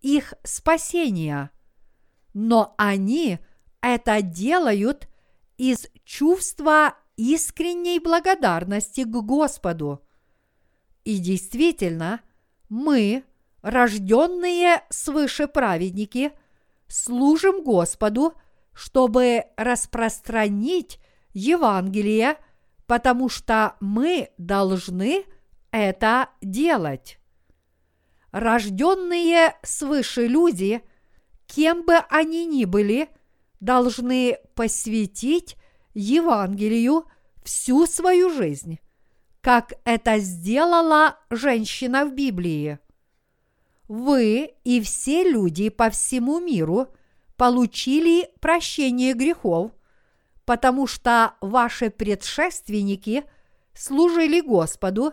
их спасения. Но они это делают из чувства искренней благодарности к Господу. И действительно, мы, рожденные свыше праведники, служим Господу – чтобы распространить Евангелие, потому что мы должны это делать. Рожденные свыше люди, кем бы они ни были, должны посвятить Евангелию всю свою жизнь, как это сделала женщина в Библии. Вы и все люди по всему миру – получили прощение грехов, потому что ваши предшественники служили Господу,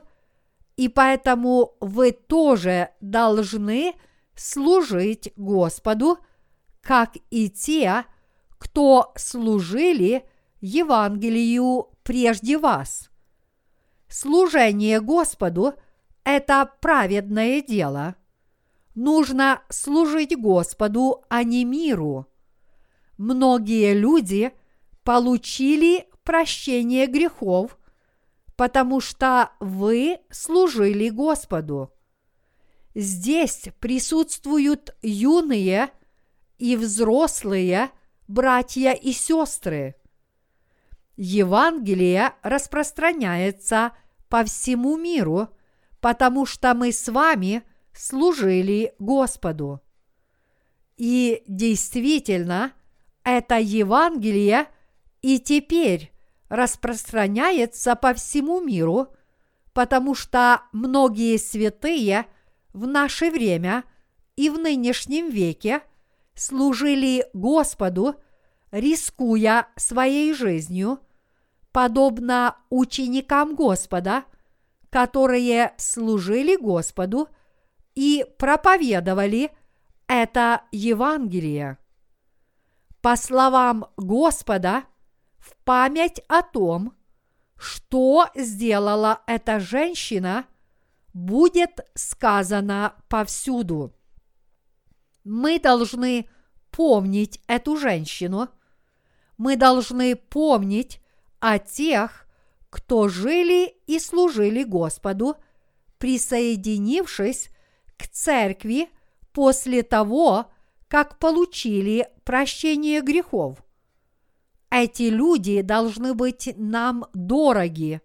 и поэтому вы тоже должны служить Господу, как и те, кто служили Евангелию прежде вас. Служение Господу – это праведное дело – Нужно служить Господу, а не миру. Многие люди получили прощение грехов, потому что вы служили Господу. Здесь присутствуют юные и взрослые братья и сестры. Евангелие распространяется по всему миру, потому что мы с вами служили Господу. И действительно, это Евангелие и теперь распространяется по всему миру, потому что многие святые в наше время и в нынешнем веке служили Господу, рискуя своей жизнью, подобно ученикам Господа, которые служили Господу и проповедовали это Евангелие. По словам Господа, в память о том, что сделала эта женщина, будет сказано повсюду. Мы должны помнить эту женщину. Мы должны помнить о тех, кто жили и служили Господу, присоединившись к церкви после того, как получили прощение грехов. Эти люди должны быть нам дороги,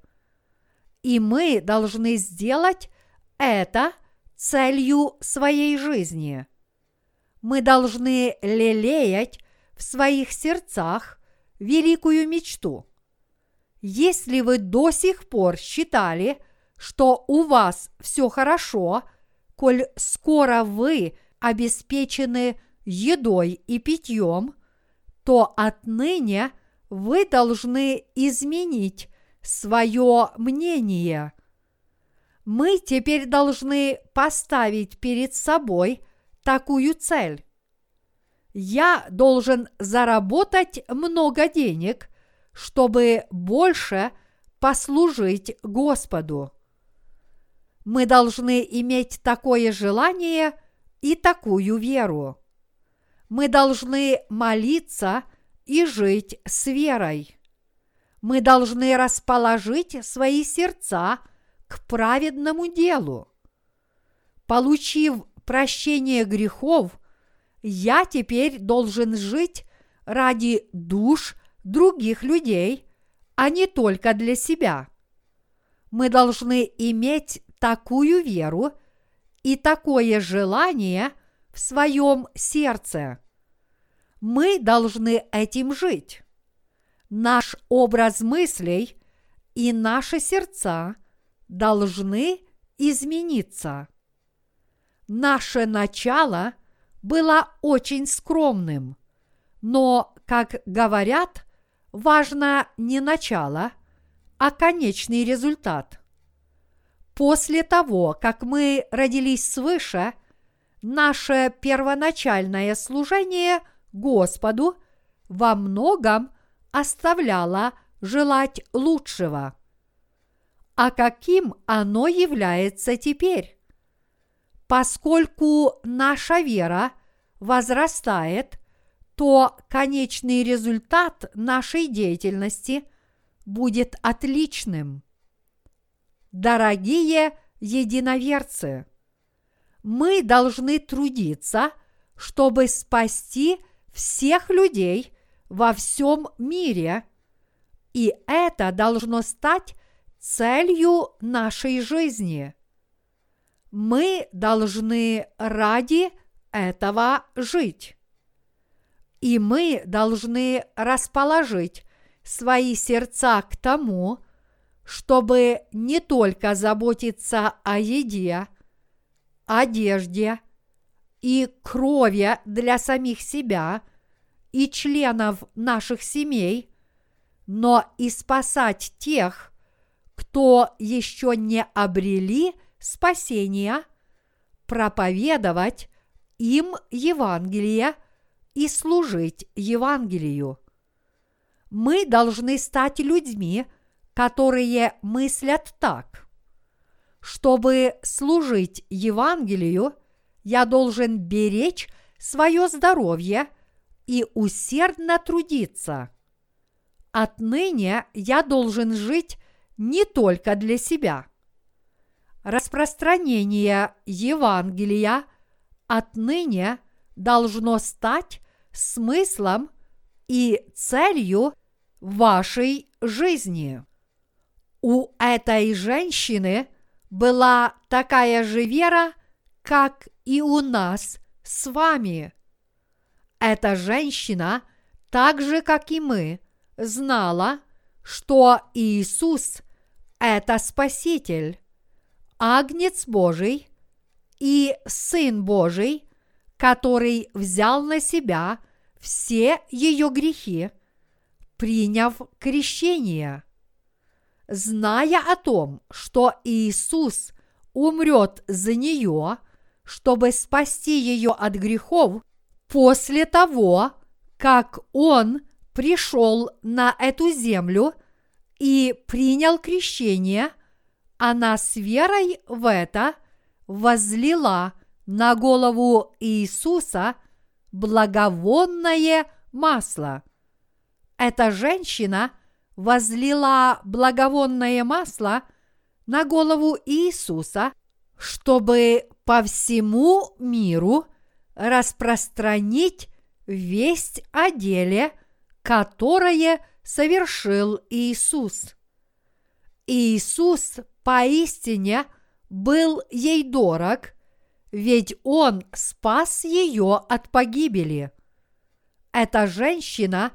и мы должны сделать это целью своей жизни. Мы должны лелеять в своих сердцах великую мечту. Если вы до сих пор считали, что у вас все хорошо, коль скоро вы обеспечены едой и питьем – то отныне вы должны изменить свое мнение. Мы теперь должны поставить перед собой такую цель. Я должен заработать много денег, чтобы больше послужить Господу. Мы должны иметь такое желание и такую веру мы должны молиться и жить с верой. Мы должны расположить свои сердца к праведному делу. Получив прощение грехов, я теперь должен жить ради душ других людей, а не только для себя. Мы должны иметь такую веру и такое желание – в своем сердце. Мы должны этим жить. Наш образ мыслей и наши сердца должны измениться. Наше начало было очень скромным, но, как говорят, важно не начало, а конечный результат. После того, как мы родились свыше – наше первоначальное служение Господу во многом оставляло желать лучшего. А каким оно является теперь? Поскольку наша вера возрастает, то конечный результат нашей деятельности будет отличным. Дорогие единоверцы! мы должны трудиться, чтобы спасти всех людей во всем мире, и это должно стать целью нашей жизни. Мы должны ради этого жить. И мы должны расположить свои сердца к тому, чтобы не только заботиться о еде, одежде и крови для самих себя и членов наших семей, но и спасать тех, кто еще не обрели спасения, проповедовать им Евангелие и служить Евангелию. Мы должны стать людьми, которые мыслят так – чтобы служить Евангелию, я должен беречь свое здоровье и усердно трудиться. Отныне я должен жить не только для себя. Распространение Евангелия отныне должно стать смыслом и целью вашей жизни. У этой женщины была такая же вера, как и у нас с вами. Эта женщина, так же как и мы, знала, что Иисус – это Спаситель, Агнец Божий и Сын Божий, который взял на себя все ее грехи, приняв крещение. Зная о том, что Иисус умрет за нее, чтобы спасти ее от грехов, после того, как Он пришел на эту землю и принял крещение, она с верой в это возлила на голову Иисуса благовонное масло. Эта женщина возлила благовонное масло на голову Иисуса, чтобы по всему миру распространить весть о деле, которое совершил Иисус. Иисус поистине был ей дорог, ведь Он спас ее от погибели. Эта женщина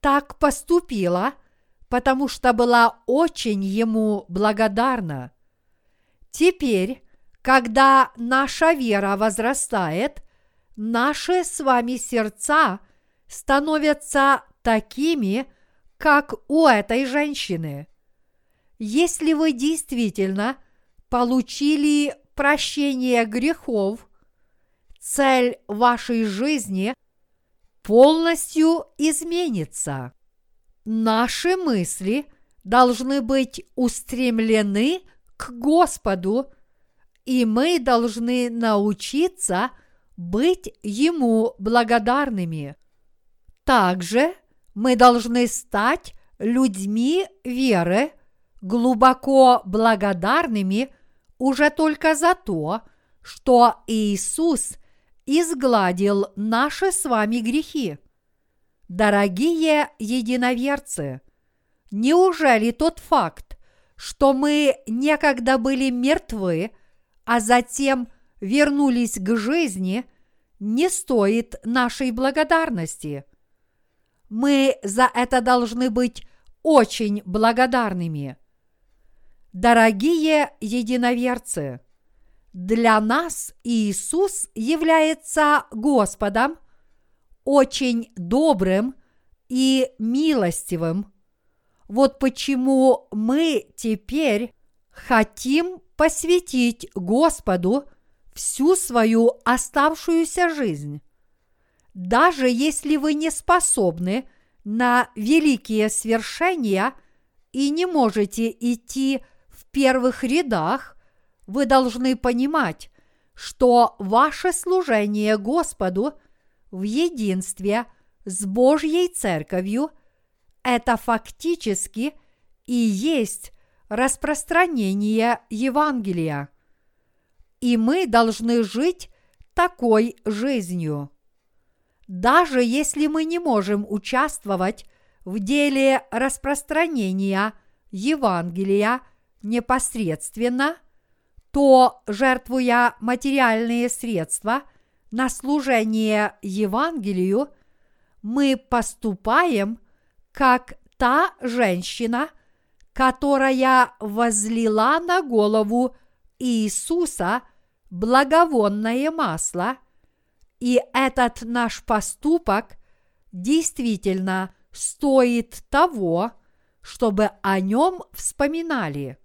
так поступила, потому что была очень ему благодарна. Теперь, когда наша вера возрастает, наши с вами сердца становятся такими, как у этой женщины. Если вы действительно получили прощение грехов, цель вашей жизни полностью изменится. Наши мысли должны быть устремлены к Господу, и мы должны научиться быть Ему благодарными. Также мы должны стать людьми веры, глубоко благодарными уже только за то, что Иисус изгладил наши с вами грехи. Дорогие единоверцы, неужели тот факт, что мы некогда были мертвы, а затем вернулись к жизни, не стоит нашей благодарности? Мы за это должны быть очень благодарными. Дорогие единоверцы, для нас Иисус является Господом, очень добрым и милостивым. Вот почему мы теперь хотим посвятить Господу всю свою оставшуюся жизнь. Даже если вы не способны на великие свершения и не можете идти первых рядах вы должны понимать, что ваше служение Господу в единстве с Божьей Церковью – это фактически и есть распространение Евангелия. И мы должны жить такой жизнью. Даже если мы не можем участвовать в деле распространения Евангелия – непосредственно, то, жертвуя материальные средства на служение Евангелию, мы поступаем как та женщина, которая возлила на голову Иисуса благовонное масло, и этот наш поступок действительно стоит того, чтобы о нем вспоминали.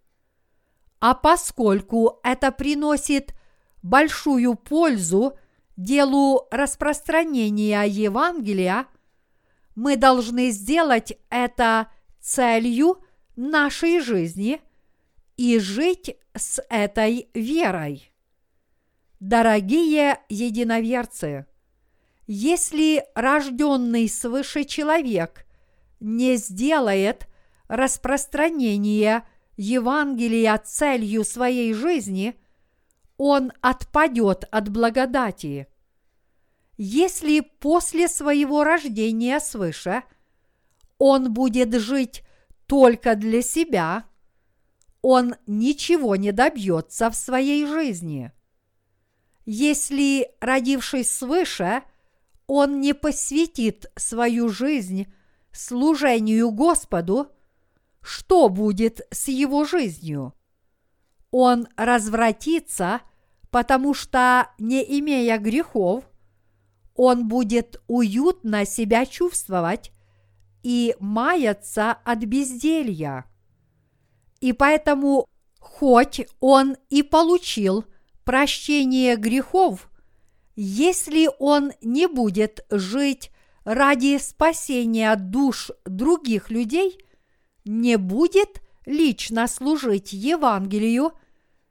А поскольку это приносит большую пользу делу распространения Евангелия, мы должны сделать это целью нашей жизни и жить с этой верой. Дорогие единоверцы, если рожденный свыше человек не сделает распространение Евангелия целью своей жизни, он отпадет от благодати. Если после своего рождения свыше он будет жить только для себя, он ничего не добьется в своей жизни. Если, родившись свыше, он не посвятит свою жизнь служению Господу, что будет с его жизнью? Он развратится, потому что, не имея грехов, он будет уютно себя чувствовать и маяться от безделья. И поэтому, хоть он и получил прощение грехов, если он не будет жить ради спасения душ других людей, не будет лично служить Евангелию,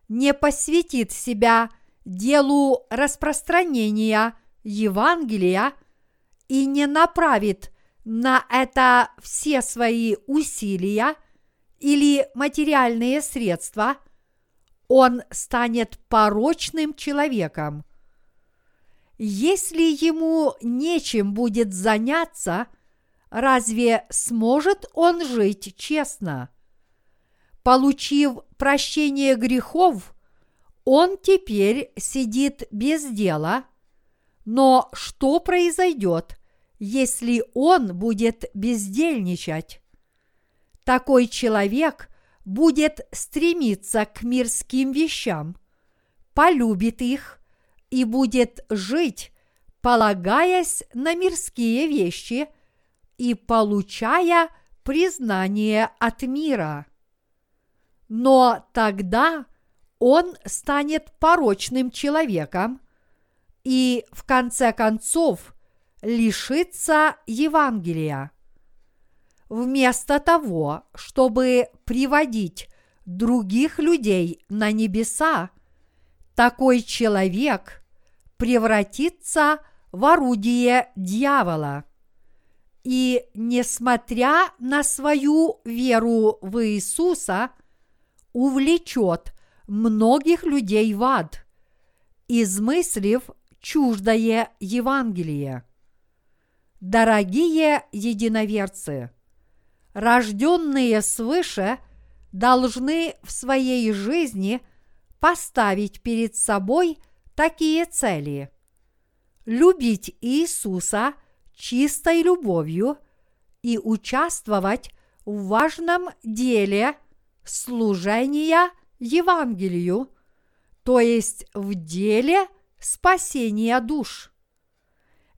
не посвятит себя делу распространения Евангелия и не направит на это все свои усилия или материальные средства, он станет порочным человеком. Если ему нечем будет заняться, разве сможет он жить честно? Получив прощение грехов, он теперь сидит без дела, но что произойдет, если он будет бездельничать? Такой человек будет стремиться к мирским вещам, полюбит их и будет жить, полагаясь на мирские вещи и получая признание от мира. Но тогда он станет порочным человеком и в конце концов лишится Евангелия. Вместо того, чтобы приводить других людей на небеса, такой человек превратится в орудие дьявола. И, несмотря на свою веру в Иисуса, увлечет многих людей в ад, измыслив чуждое Евангелие. Дорогие единоверцы, рожденные свыше должны в своей жизни поставить перед собой такие цели. Любить Иисуса чистой любовью и участвовать в важном деле служения Евангелию, то есть в деле – спасения душ.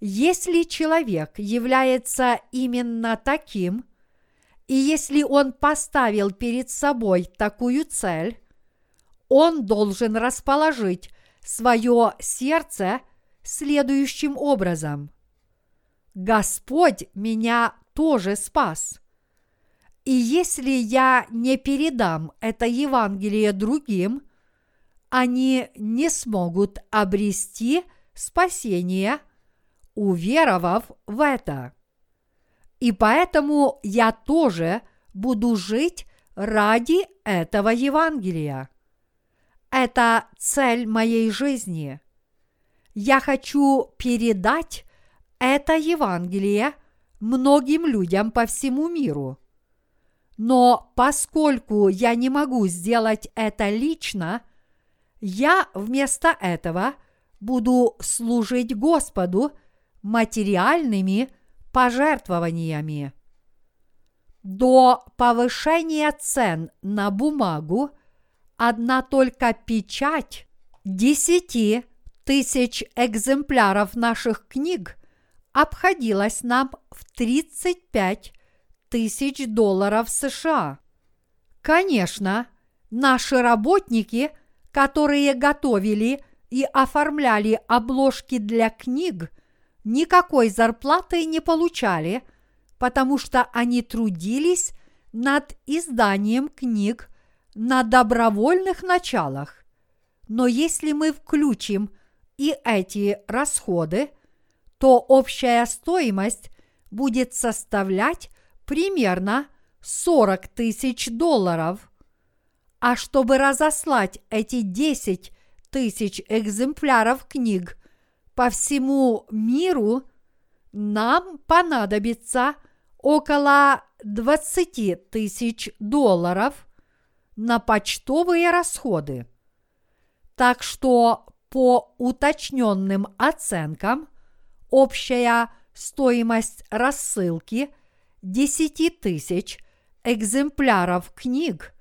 Если человек является именно таким, и если он поставил перед собой такую цель, он должен расположить свое сердце следующим образом. Господь меня тоже спас. И если я не передам это Евангелие другим – они не смогут обрести спасение, уверовав в это. И поэтому я тоже буду жить ради этого Евангелия. Это цель моей жизни. Я хочу передать это Евангелие многим людям по всему миру. Но поскольку я не могу сделать это лично – я вместо этого буду служить Господу материальными пожертвованиями. До повышения цен на бумагу одна только печать десяти тысяч экземпляров наших книг обходилась нам в 35 тысяч долларов США. Конечно, наши работники – которые готовили и оформляли обложки для книг, никакой зарплаты не получали, потому что они трудились над изданием книг на добровольных началах. Но если мы включим и эти расходы, то общая стоимость будет составлять примерно 40 тысяч долларов – А чтобы разослать эти 10 тысяч экземпляров книг по всему миру, нам понадобится около 20 тысяч долларов на почтовые расходы. Так что по уточненным оценкам общая стоимость рассылки 10 тысяч экземпляров книг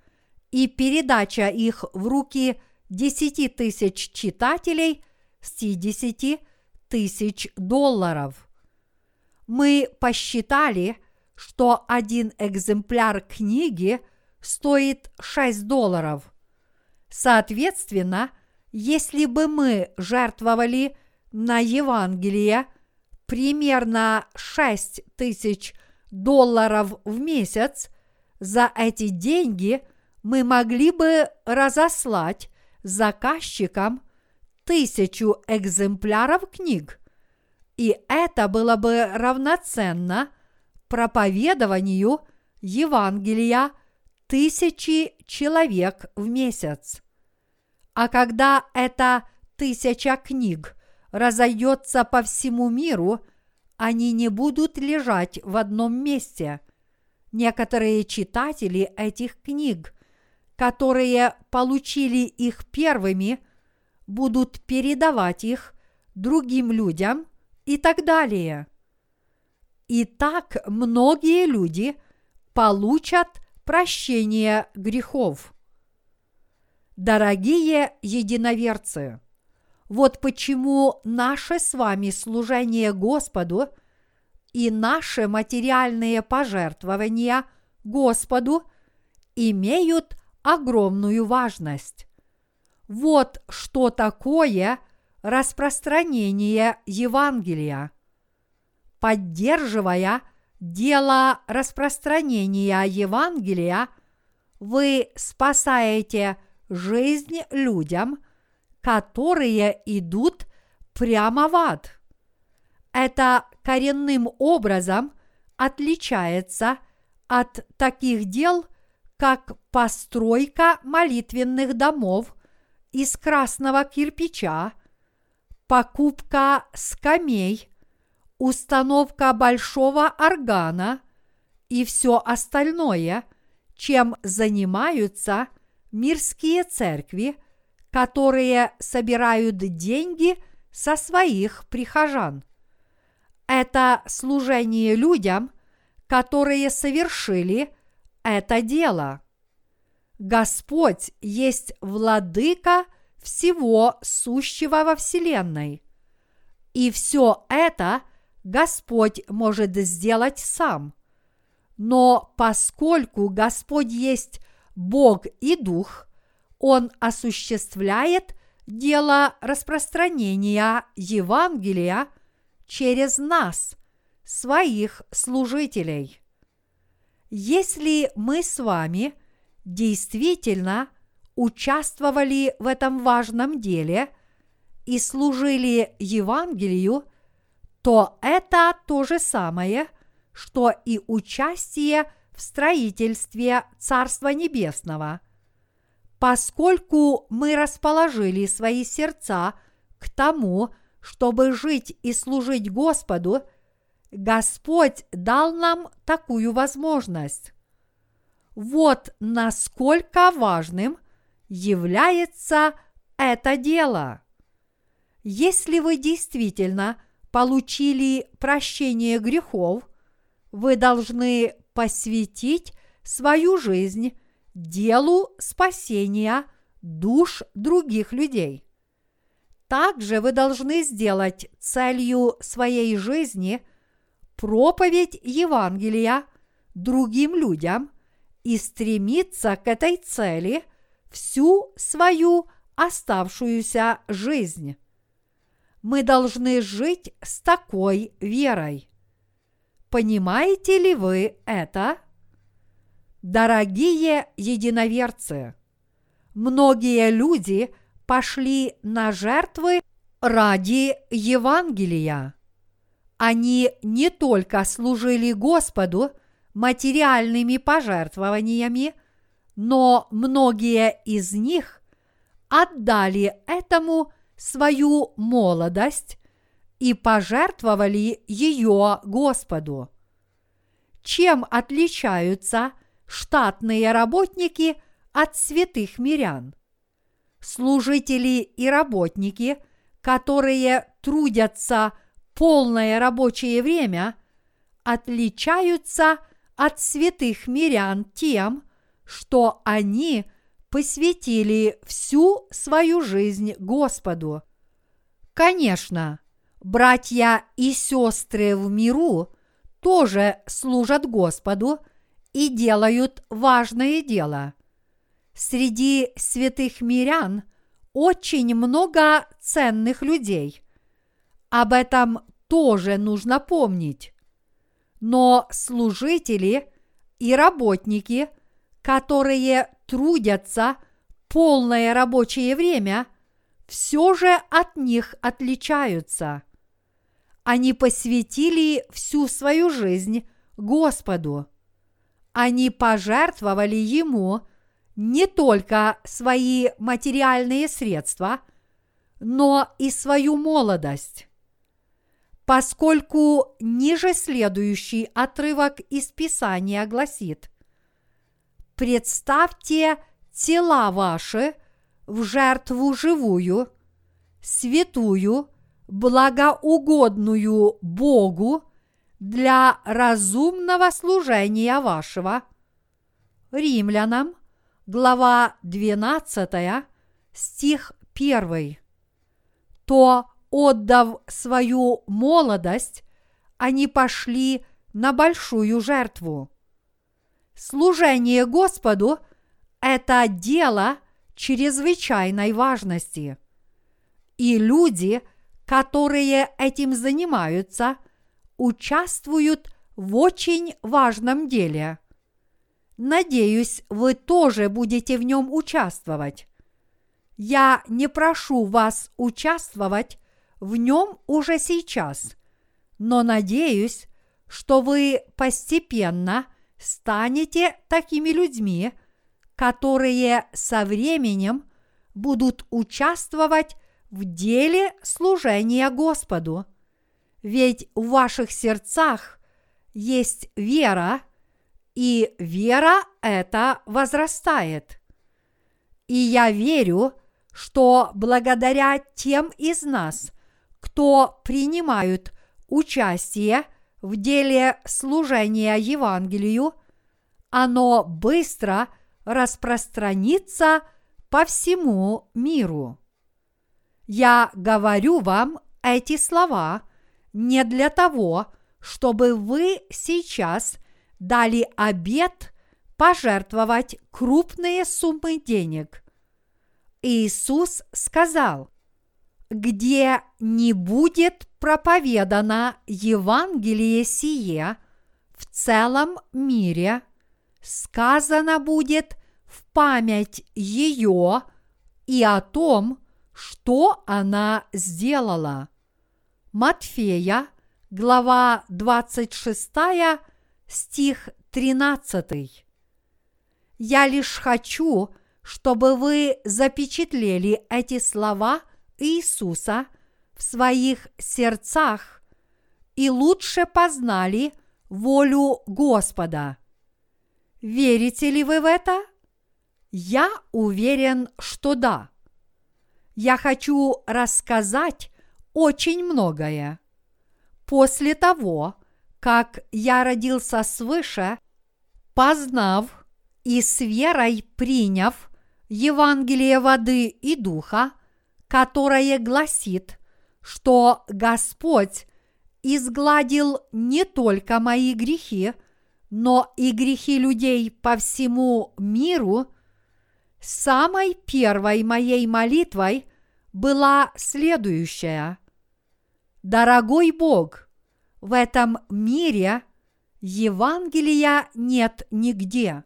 и передача их в руки 10 тысяч читателей с 10 тысяч долларов. Мы посчитали, что один экземпляр книги стоит 6 долларов. Соответственно, если бы мы жертвовали на Евангелие примерно 6 тысяч долларов в месяц, за эти деньги мы могли бы разослать заказчикам тысячу экземпляров книг. И это было бы равноценно проповедованию Евангелия тысячи человек в месяц. А когда эта тысяча книг разойдется по всему миру, они не будут лежать в одном месте. Некоторые читатели этих книг, которые получили их первыми, будут передавать их другим людям и так далее. И так многие люди получат прощение грехов. Дорогие единоверцы, вот почему наше с вами служение Господу и наши материальные пожертвования Господу имеют огромную важность. Вот что такое распространение Евангелия. Поддерживая дело распространения Евангелия, вы спасаете жизнь людям, которые идут прямо в ад. Это коренным образом отличается от таких дел, как постройка молитвенных домов из красного кирпича, покупка скамей, установка большого органа и все остальное, чем занимаются мирские церкви, которые собирают деньги со своих прихожан. Это служение людям, которые совершили это дело. Господь есть владыка всего сущего во Вселенной. И все это Господь может сделать сам. Но поскольку Господь есть Бог и Дух, Он осуществляет дело распространения Евангелия через нас, своих служителей. Если мы с вами действительно участвовали в этом важном деле и служили Евангелию, то это то же самое, что и участие в строительстве Царства Небесного. Поскольку мы расположили свои сердца к тому, чтобы жить и служить Господу, Господь дал нам такую возможность. Вот насколько важным является это дело. Если вы действительно – получили прощение грехов, вы должны посвятить свою жизнь делу спасения душ других людей. Также вы должны сделать целью своей жизни проповедь Евангелия другим людям и стремиться к этой цели всю свою оставшуюся жизнь мы должны жить с такой верой. Понимаете ли вы это? Дорогие единоверцы, многие люди пошли на жертвы ради Евангелия. Они не только служили Господу материальными пожертвованиями, но многие из них отдали этому свою молодость и пожертвовали ее Господу. Чем отличаются штатные работники от святых мирян? Служители и работники, которые трудятся полное рабочее время, отличаются от святых мирян тем, что они посвятили всю свою жизнь Господу. Конечно, братья и сестры в миру тоже служат Господу и делают важное дело. Среди святых мирян очень много ценных людей. Об этом тоже нужно помнить. Но служители и работники, которые трудятся полное рабочее время, все же от них отличаются. Они посвятили всю свою жизнь Господу. Они пожертвовали Ему не только свои материальные средства, но и свою молодость. Поскольку ниже следующий отрывок из Писания гласит «Представьте тела ваши в жертву живую, святую, благоугодную Богу для разумного служения вашего». Римлянам, глава 12, стих 1. То, отдав свою молодость, они пошли на большую жертву. Служение Господу – это дело чрезвычайной важности. И люди, которые этим занимаются, участвуют в очень важном деле. Надеюсь, вы тоже будете в нем участвовать. Я не прошу вас участвовать в нем уже сейчас, но надеюсь, что вы постепенно станете такими людьми, которые со временем будут участвовать в деле служения Господу. Ведь в ваших сердцах есть вера, и вера эта возрастает. И я верю, что благодаря тем из нас, кто принимают участие в деле служения Евангелию, оно быстро распространится по всему миру. Я говорю вам эти слова не для того, чтобы вы сейчас дали обет пожертвовать крупные суммы денег. Иисус сказал, где не будет проповедано Евангелие сие в целом мире, сказано будет в память ее и о том, что она сделала. Матфея, глава 26, стих 13. Я лишь хочу, чтобы вы запечатлели эти слова Иисуса в своих сердцах и лучше познали волю Господа. Верите ли вы в это? Я уверен, что да. Я хочу рассказать очень многое. После того, как я родился свыше, познав и с верой приняв Евангелие воды и духа, которое гласит, что Господь изгладил не только мои грехи, но и грехи людей по всему миру, самой первой моей молитвой была следующая. Дорогой Бог, в этом мире Евангелия нет нигде.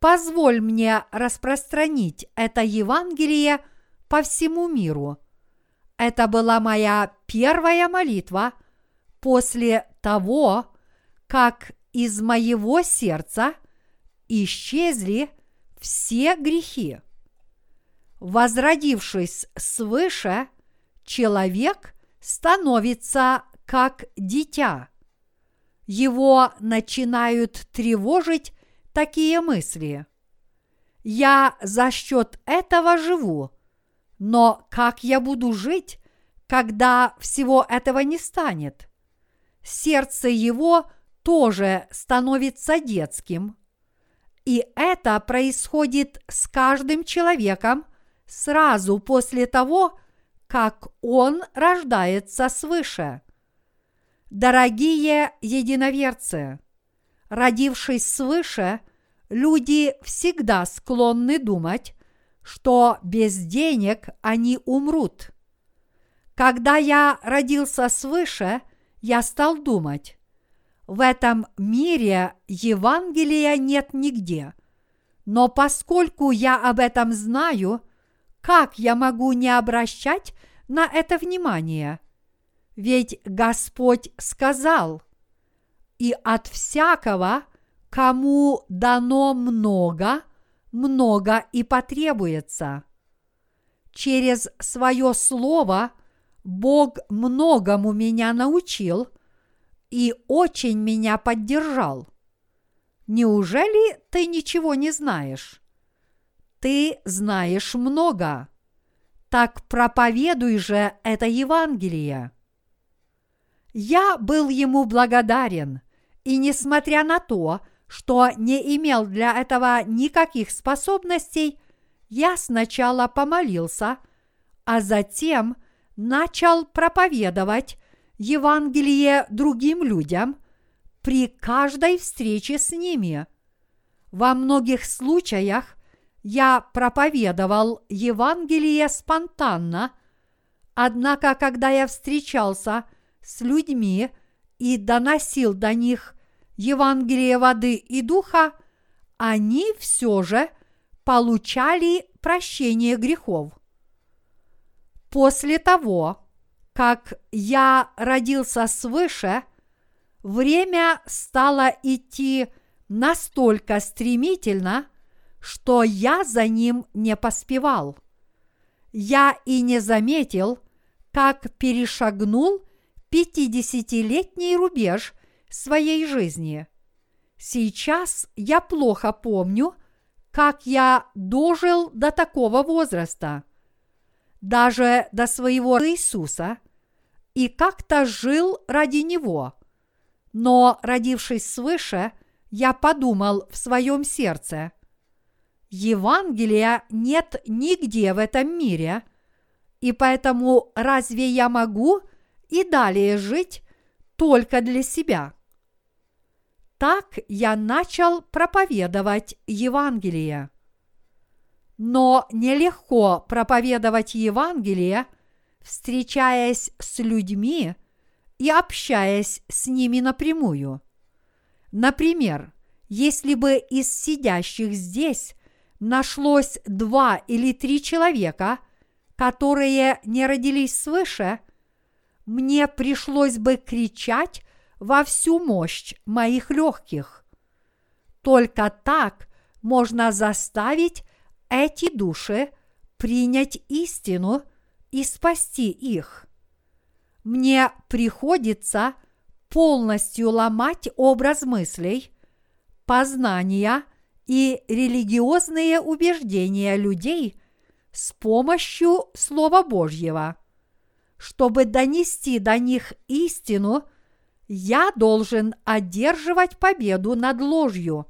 Позволь мне распространить это Евангелие по всему миру. Это была моя первая молитва после того, как из моего сердца исчезли все грехи. Возродившись свыше, человек становится как дитя. Его начинают тревожить такие мысли. Я за счет этого живу, но как я буду жить, когда всего этого не станет? Сердце его тоже становится детским. И это происходит с каждым человеком сразу после того, как он рождается свыше. Дорогие единоверцы, родившись свыше, люди всегда склонны думать, что без денег они умрут. Когда я родился свыше, я стал думать, в этом мире Евангелия нет нигде. Но поскольку я об этом знаю, как я могу не обращать на это внимание? Ведь Господь сказал, и от всякого, кому дано много, много и потребуется. Через свое слово Бог многому меня научил и очень меня поддержал. Неужели ты ничего не знаешь? Ты знаешь много. Так проповедуй же это Евангелие. Я был ему благодарен, и несмотря на то, что не имел для этого никаких способностей, я сначала помолился, а затем начал проповедовать Евангелие другим людям при каждой встрече с ними. Во многих случаях я проповедовал Евангелие спонтанно, однако когда я встречался с людьми и доносил до них Евангелие воды и духа, они все же получали прощение грехов. После того, как я родился свыше, время стало идти настолько стремительно, что я за ним не поспевал. Я и не заметил, как перешагнул пятидесятилетний рубеж своей жизни. Сейчас я плохо помню, как я дожил до такого возраста, даже до своего Иисуса, и как-то жил ради Него. Но, родившись свыше, я подумал в своем сердце – Евангелия нет нигде в этом мире, и поэтому разве я могу и далее жить только для себя? Так я начал проповедовать Евангелие. Но нелегко проповедовать Евангелие, встречаясь с людьми и общаясь с ними напрямую. Например, если бы из сидящих здесь нашлось два или три человека, которые не родились свыше, мне пришлось бы кричать во всю мощь моих легких. Только так можно заставить эти души принять истину и спасти их. Мне приходится полностью ломать образ мыслей, познания и религиозные убеждения людей с помощью Слова Божьего. Чтобы донести до них истину, я должен одерживать победу над ложью,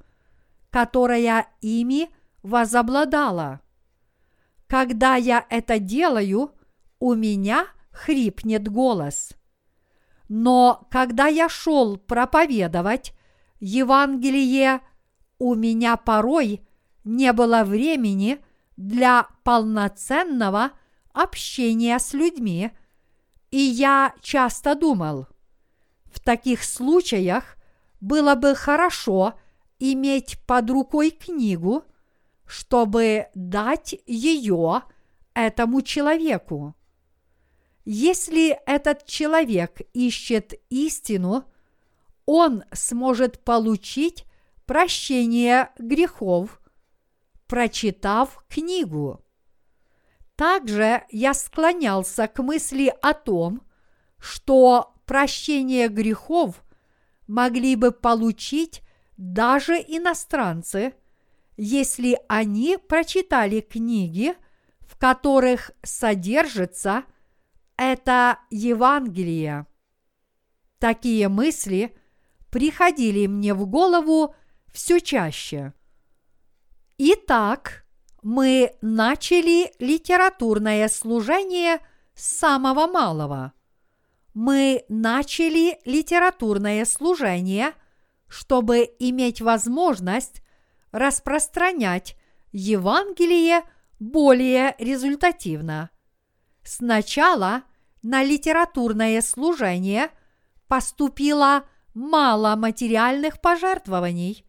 которая ими возобладала. Когда я это делаю, у меня хрипнет голос. Но когда я шел проповедовать Евангелие у меня порой не было времени для полноценного общения с людьми, и я часто думал, в таких случаях было бы хорошо иметь под рукой книгу, чтобы дать ее этому человеку. Если этот человек ищет истину, он сможет получить прощение грехов, прочитав книгу. Также я склонялся к мысли о том, что прощение грехов могли бы получить даже иностранцы, если они прочитали книги, в которых содержится это Евангелие. Такие мысли приходили мне в голову все чаще. Итак, мы начали литературное служение с самого малого. Мы начали литературное служение, чтобы иметь возможность распространять Евангелие более результативно. Сначала на литературное служение поступило мало материальных пожертвований,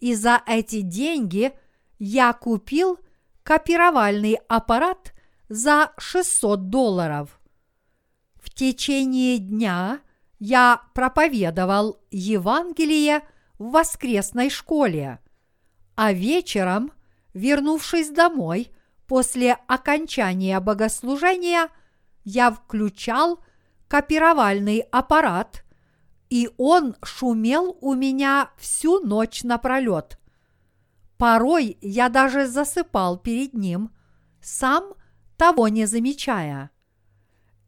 и за эти деньги я купил копировальный аппарат за 600 долларов. Течение дня я проповедовал Евангелие в воскресной школе, а вечером, вернувшись домой после окончания богослужения, я включал копировальный аппарат, и он шумел у меня всю ночь напролет. Порой я даже засыпал перед ним, сам того не замечая.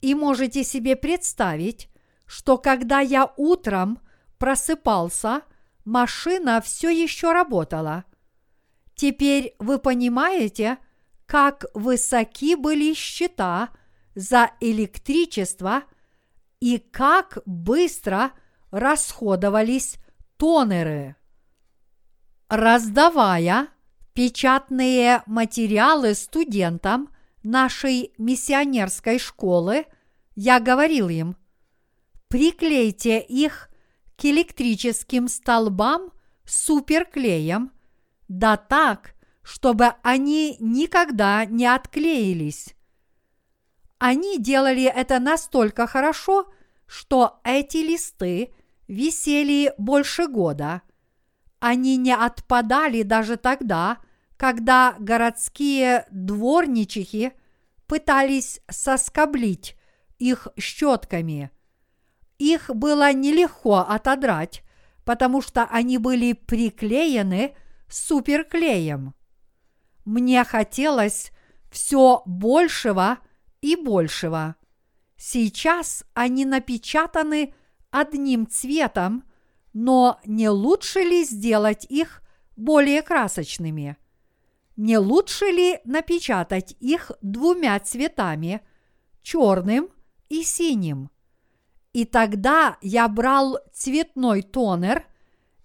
И можете себе представить, что когда я утром просыпался, машина все еще работала. Теперь вы понимаете, как высоки были счета за электричество и как быстро расходовались тонеры. Раздавая печатные материалы студентам нашей миссионерской школы, я говорил им, приклейте их к электрическим столбам суперклеем, да так, чтобы они никогда не отклеились. Они делали это настолько хорошо, что эти листы висели больше года. Они не отпадали даже тогда, когда городские дворничихи пытались соскоблить их щетками. Их было нелегко отодрать, потому что они были приклеены суперклеем. Мне хотелось все большего и большего. Сейчас они напечатаны одним цветом, но не лучше ли сделать их более красочными? Не лучше ли напечатать их двумя цветами, черным и синим? И тогда я брал цветной тонер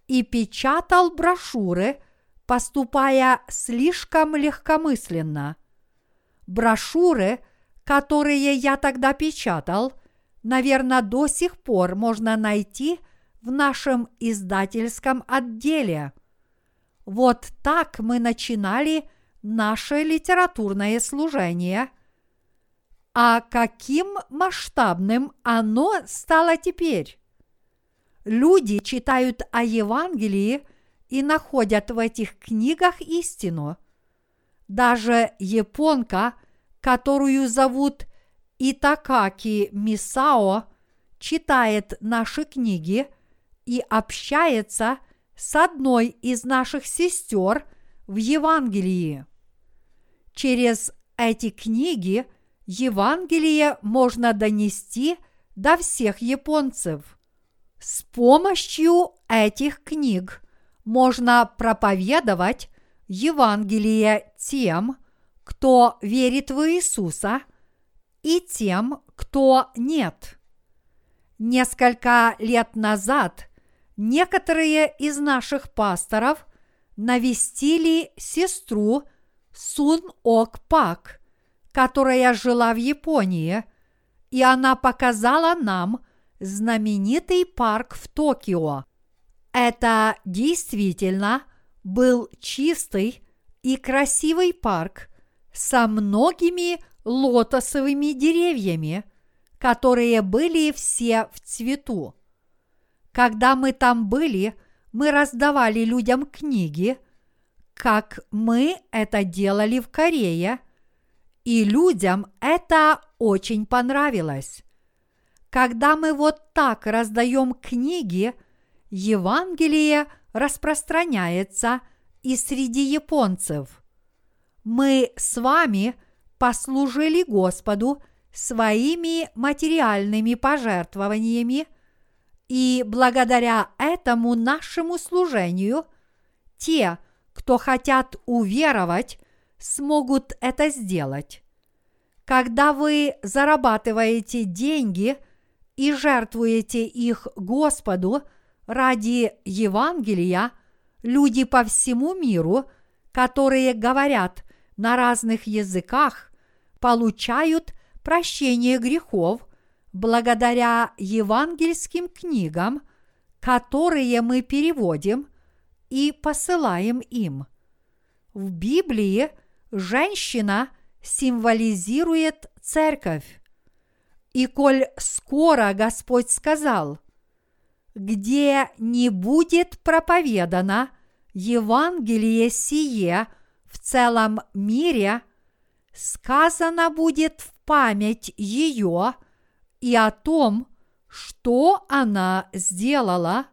и печатал брошюры, поступая слишком легкомысленно. Брошюры, которые я тогда печатал, наверное, до сих пор можно найти в нашем издательском отделе. Вот так мы начинали наше литературное служение. А каким масштабным оно стало теперь? Люди читают о Евангелии и находят в этих книгах истину. Даже японка, которую зовут Итакаки Мисао, читает наши книги и общается с одной из наших сестер в Евангелии. Через эти книги Евангелие можно донести до всех японцев. С помощью этих книг можно проповедовать Евангелие тем, кто верит в Иисуса, и тем, кто нет. Несколько лет назад некоторые из наших пасторов навестили сестру Сун Ок Пак, которая жила в Японии, и она показала нам знаменитый парк в Токио. Это действительно был чистый и красивый парк со многими лотосовыми деревьями, которые были все в цвету. Когда мы там были, мы раздавали людям книги, как мы это делали в Корее, и людям это очень понравилось. Когда мы вот так раздаем книги, Евангелие распространяется и среди японцев. Мы с вами послужили Господу своими материальными пожертвованиями, и благодаря этому нашему служению те, кто хотят уверовать, смогут это сделать. Когда вы зарабатываете деньги и жертвуете их Господу ради Евангелия, люди по всему миру, которые говорят на разных языках, получают прощение грехов благодаря евангельским книгам, которые мы переводим и посылаем им. В Библии женщина символизирует церковь. И коль скоро Господь сказал, где не будет проповедано Евангелие сие в целом мире, сказано будет в память ее и о том, что она сделала,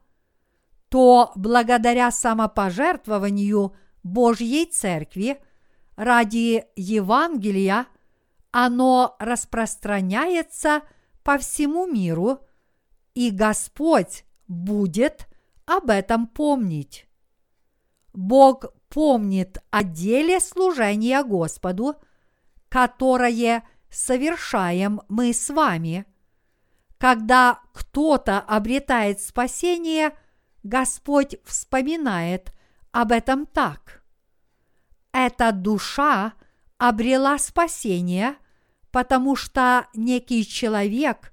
то благодаря самопожертвованию Божьей Церкви ради Евангелия оно распространяется по всему миру, и Господь будет об этом помнить. Бог помнит о деле служения Господу, которое совершаем мы с вами. Когда кто-то обретает спасение, Господь вспоминает об этом так. Эта душа обрела спасение, потому что некий человек,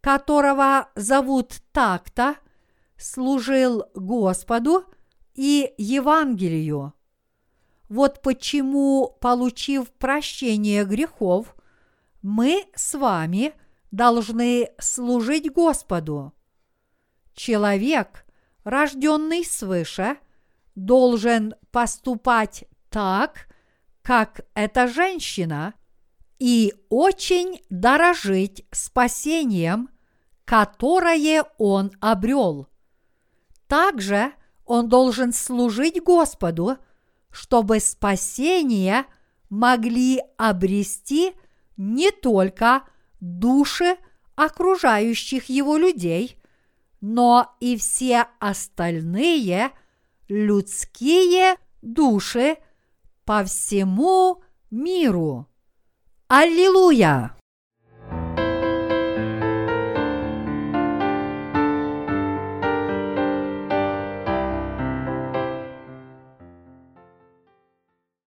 которого зовут так-то, служил Господу и Евангелию. Вот почему, получив прощение грехов, мы с вами должны служить Господу. Человек, рожденный свыше, должен поступать так, как эта женщина, и очень дорожить спасением, которое он обрел. Также он должен служить Господу, чтобы спасение могли обрести – не только души окружающих его людей, но и все остальные людские души по всему миру. Аллилуйя!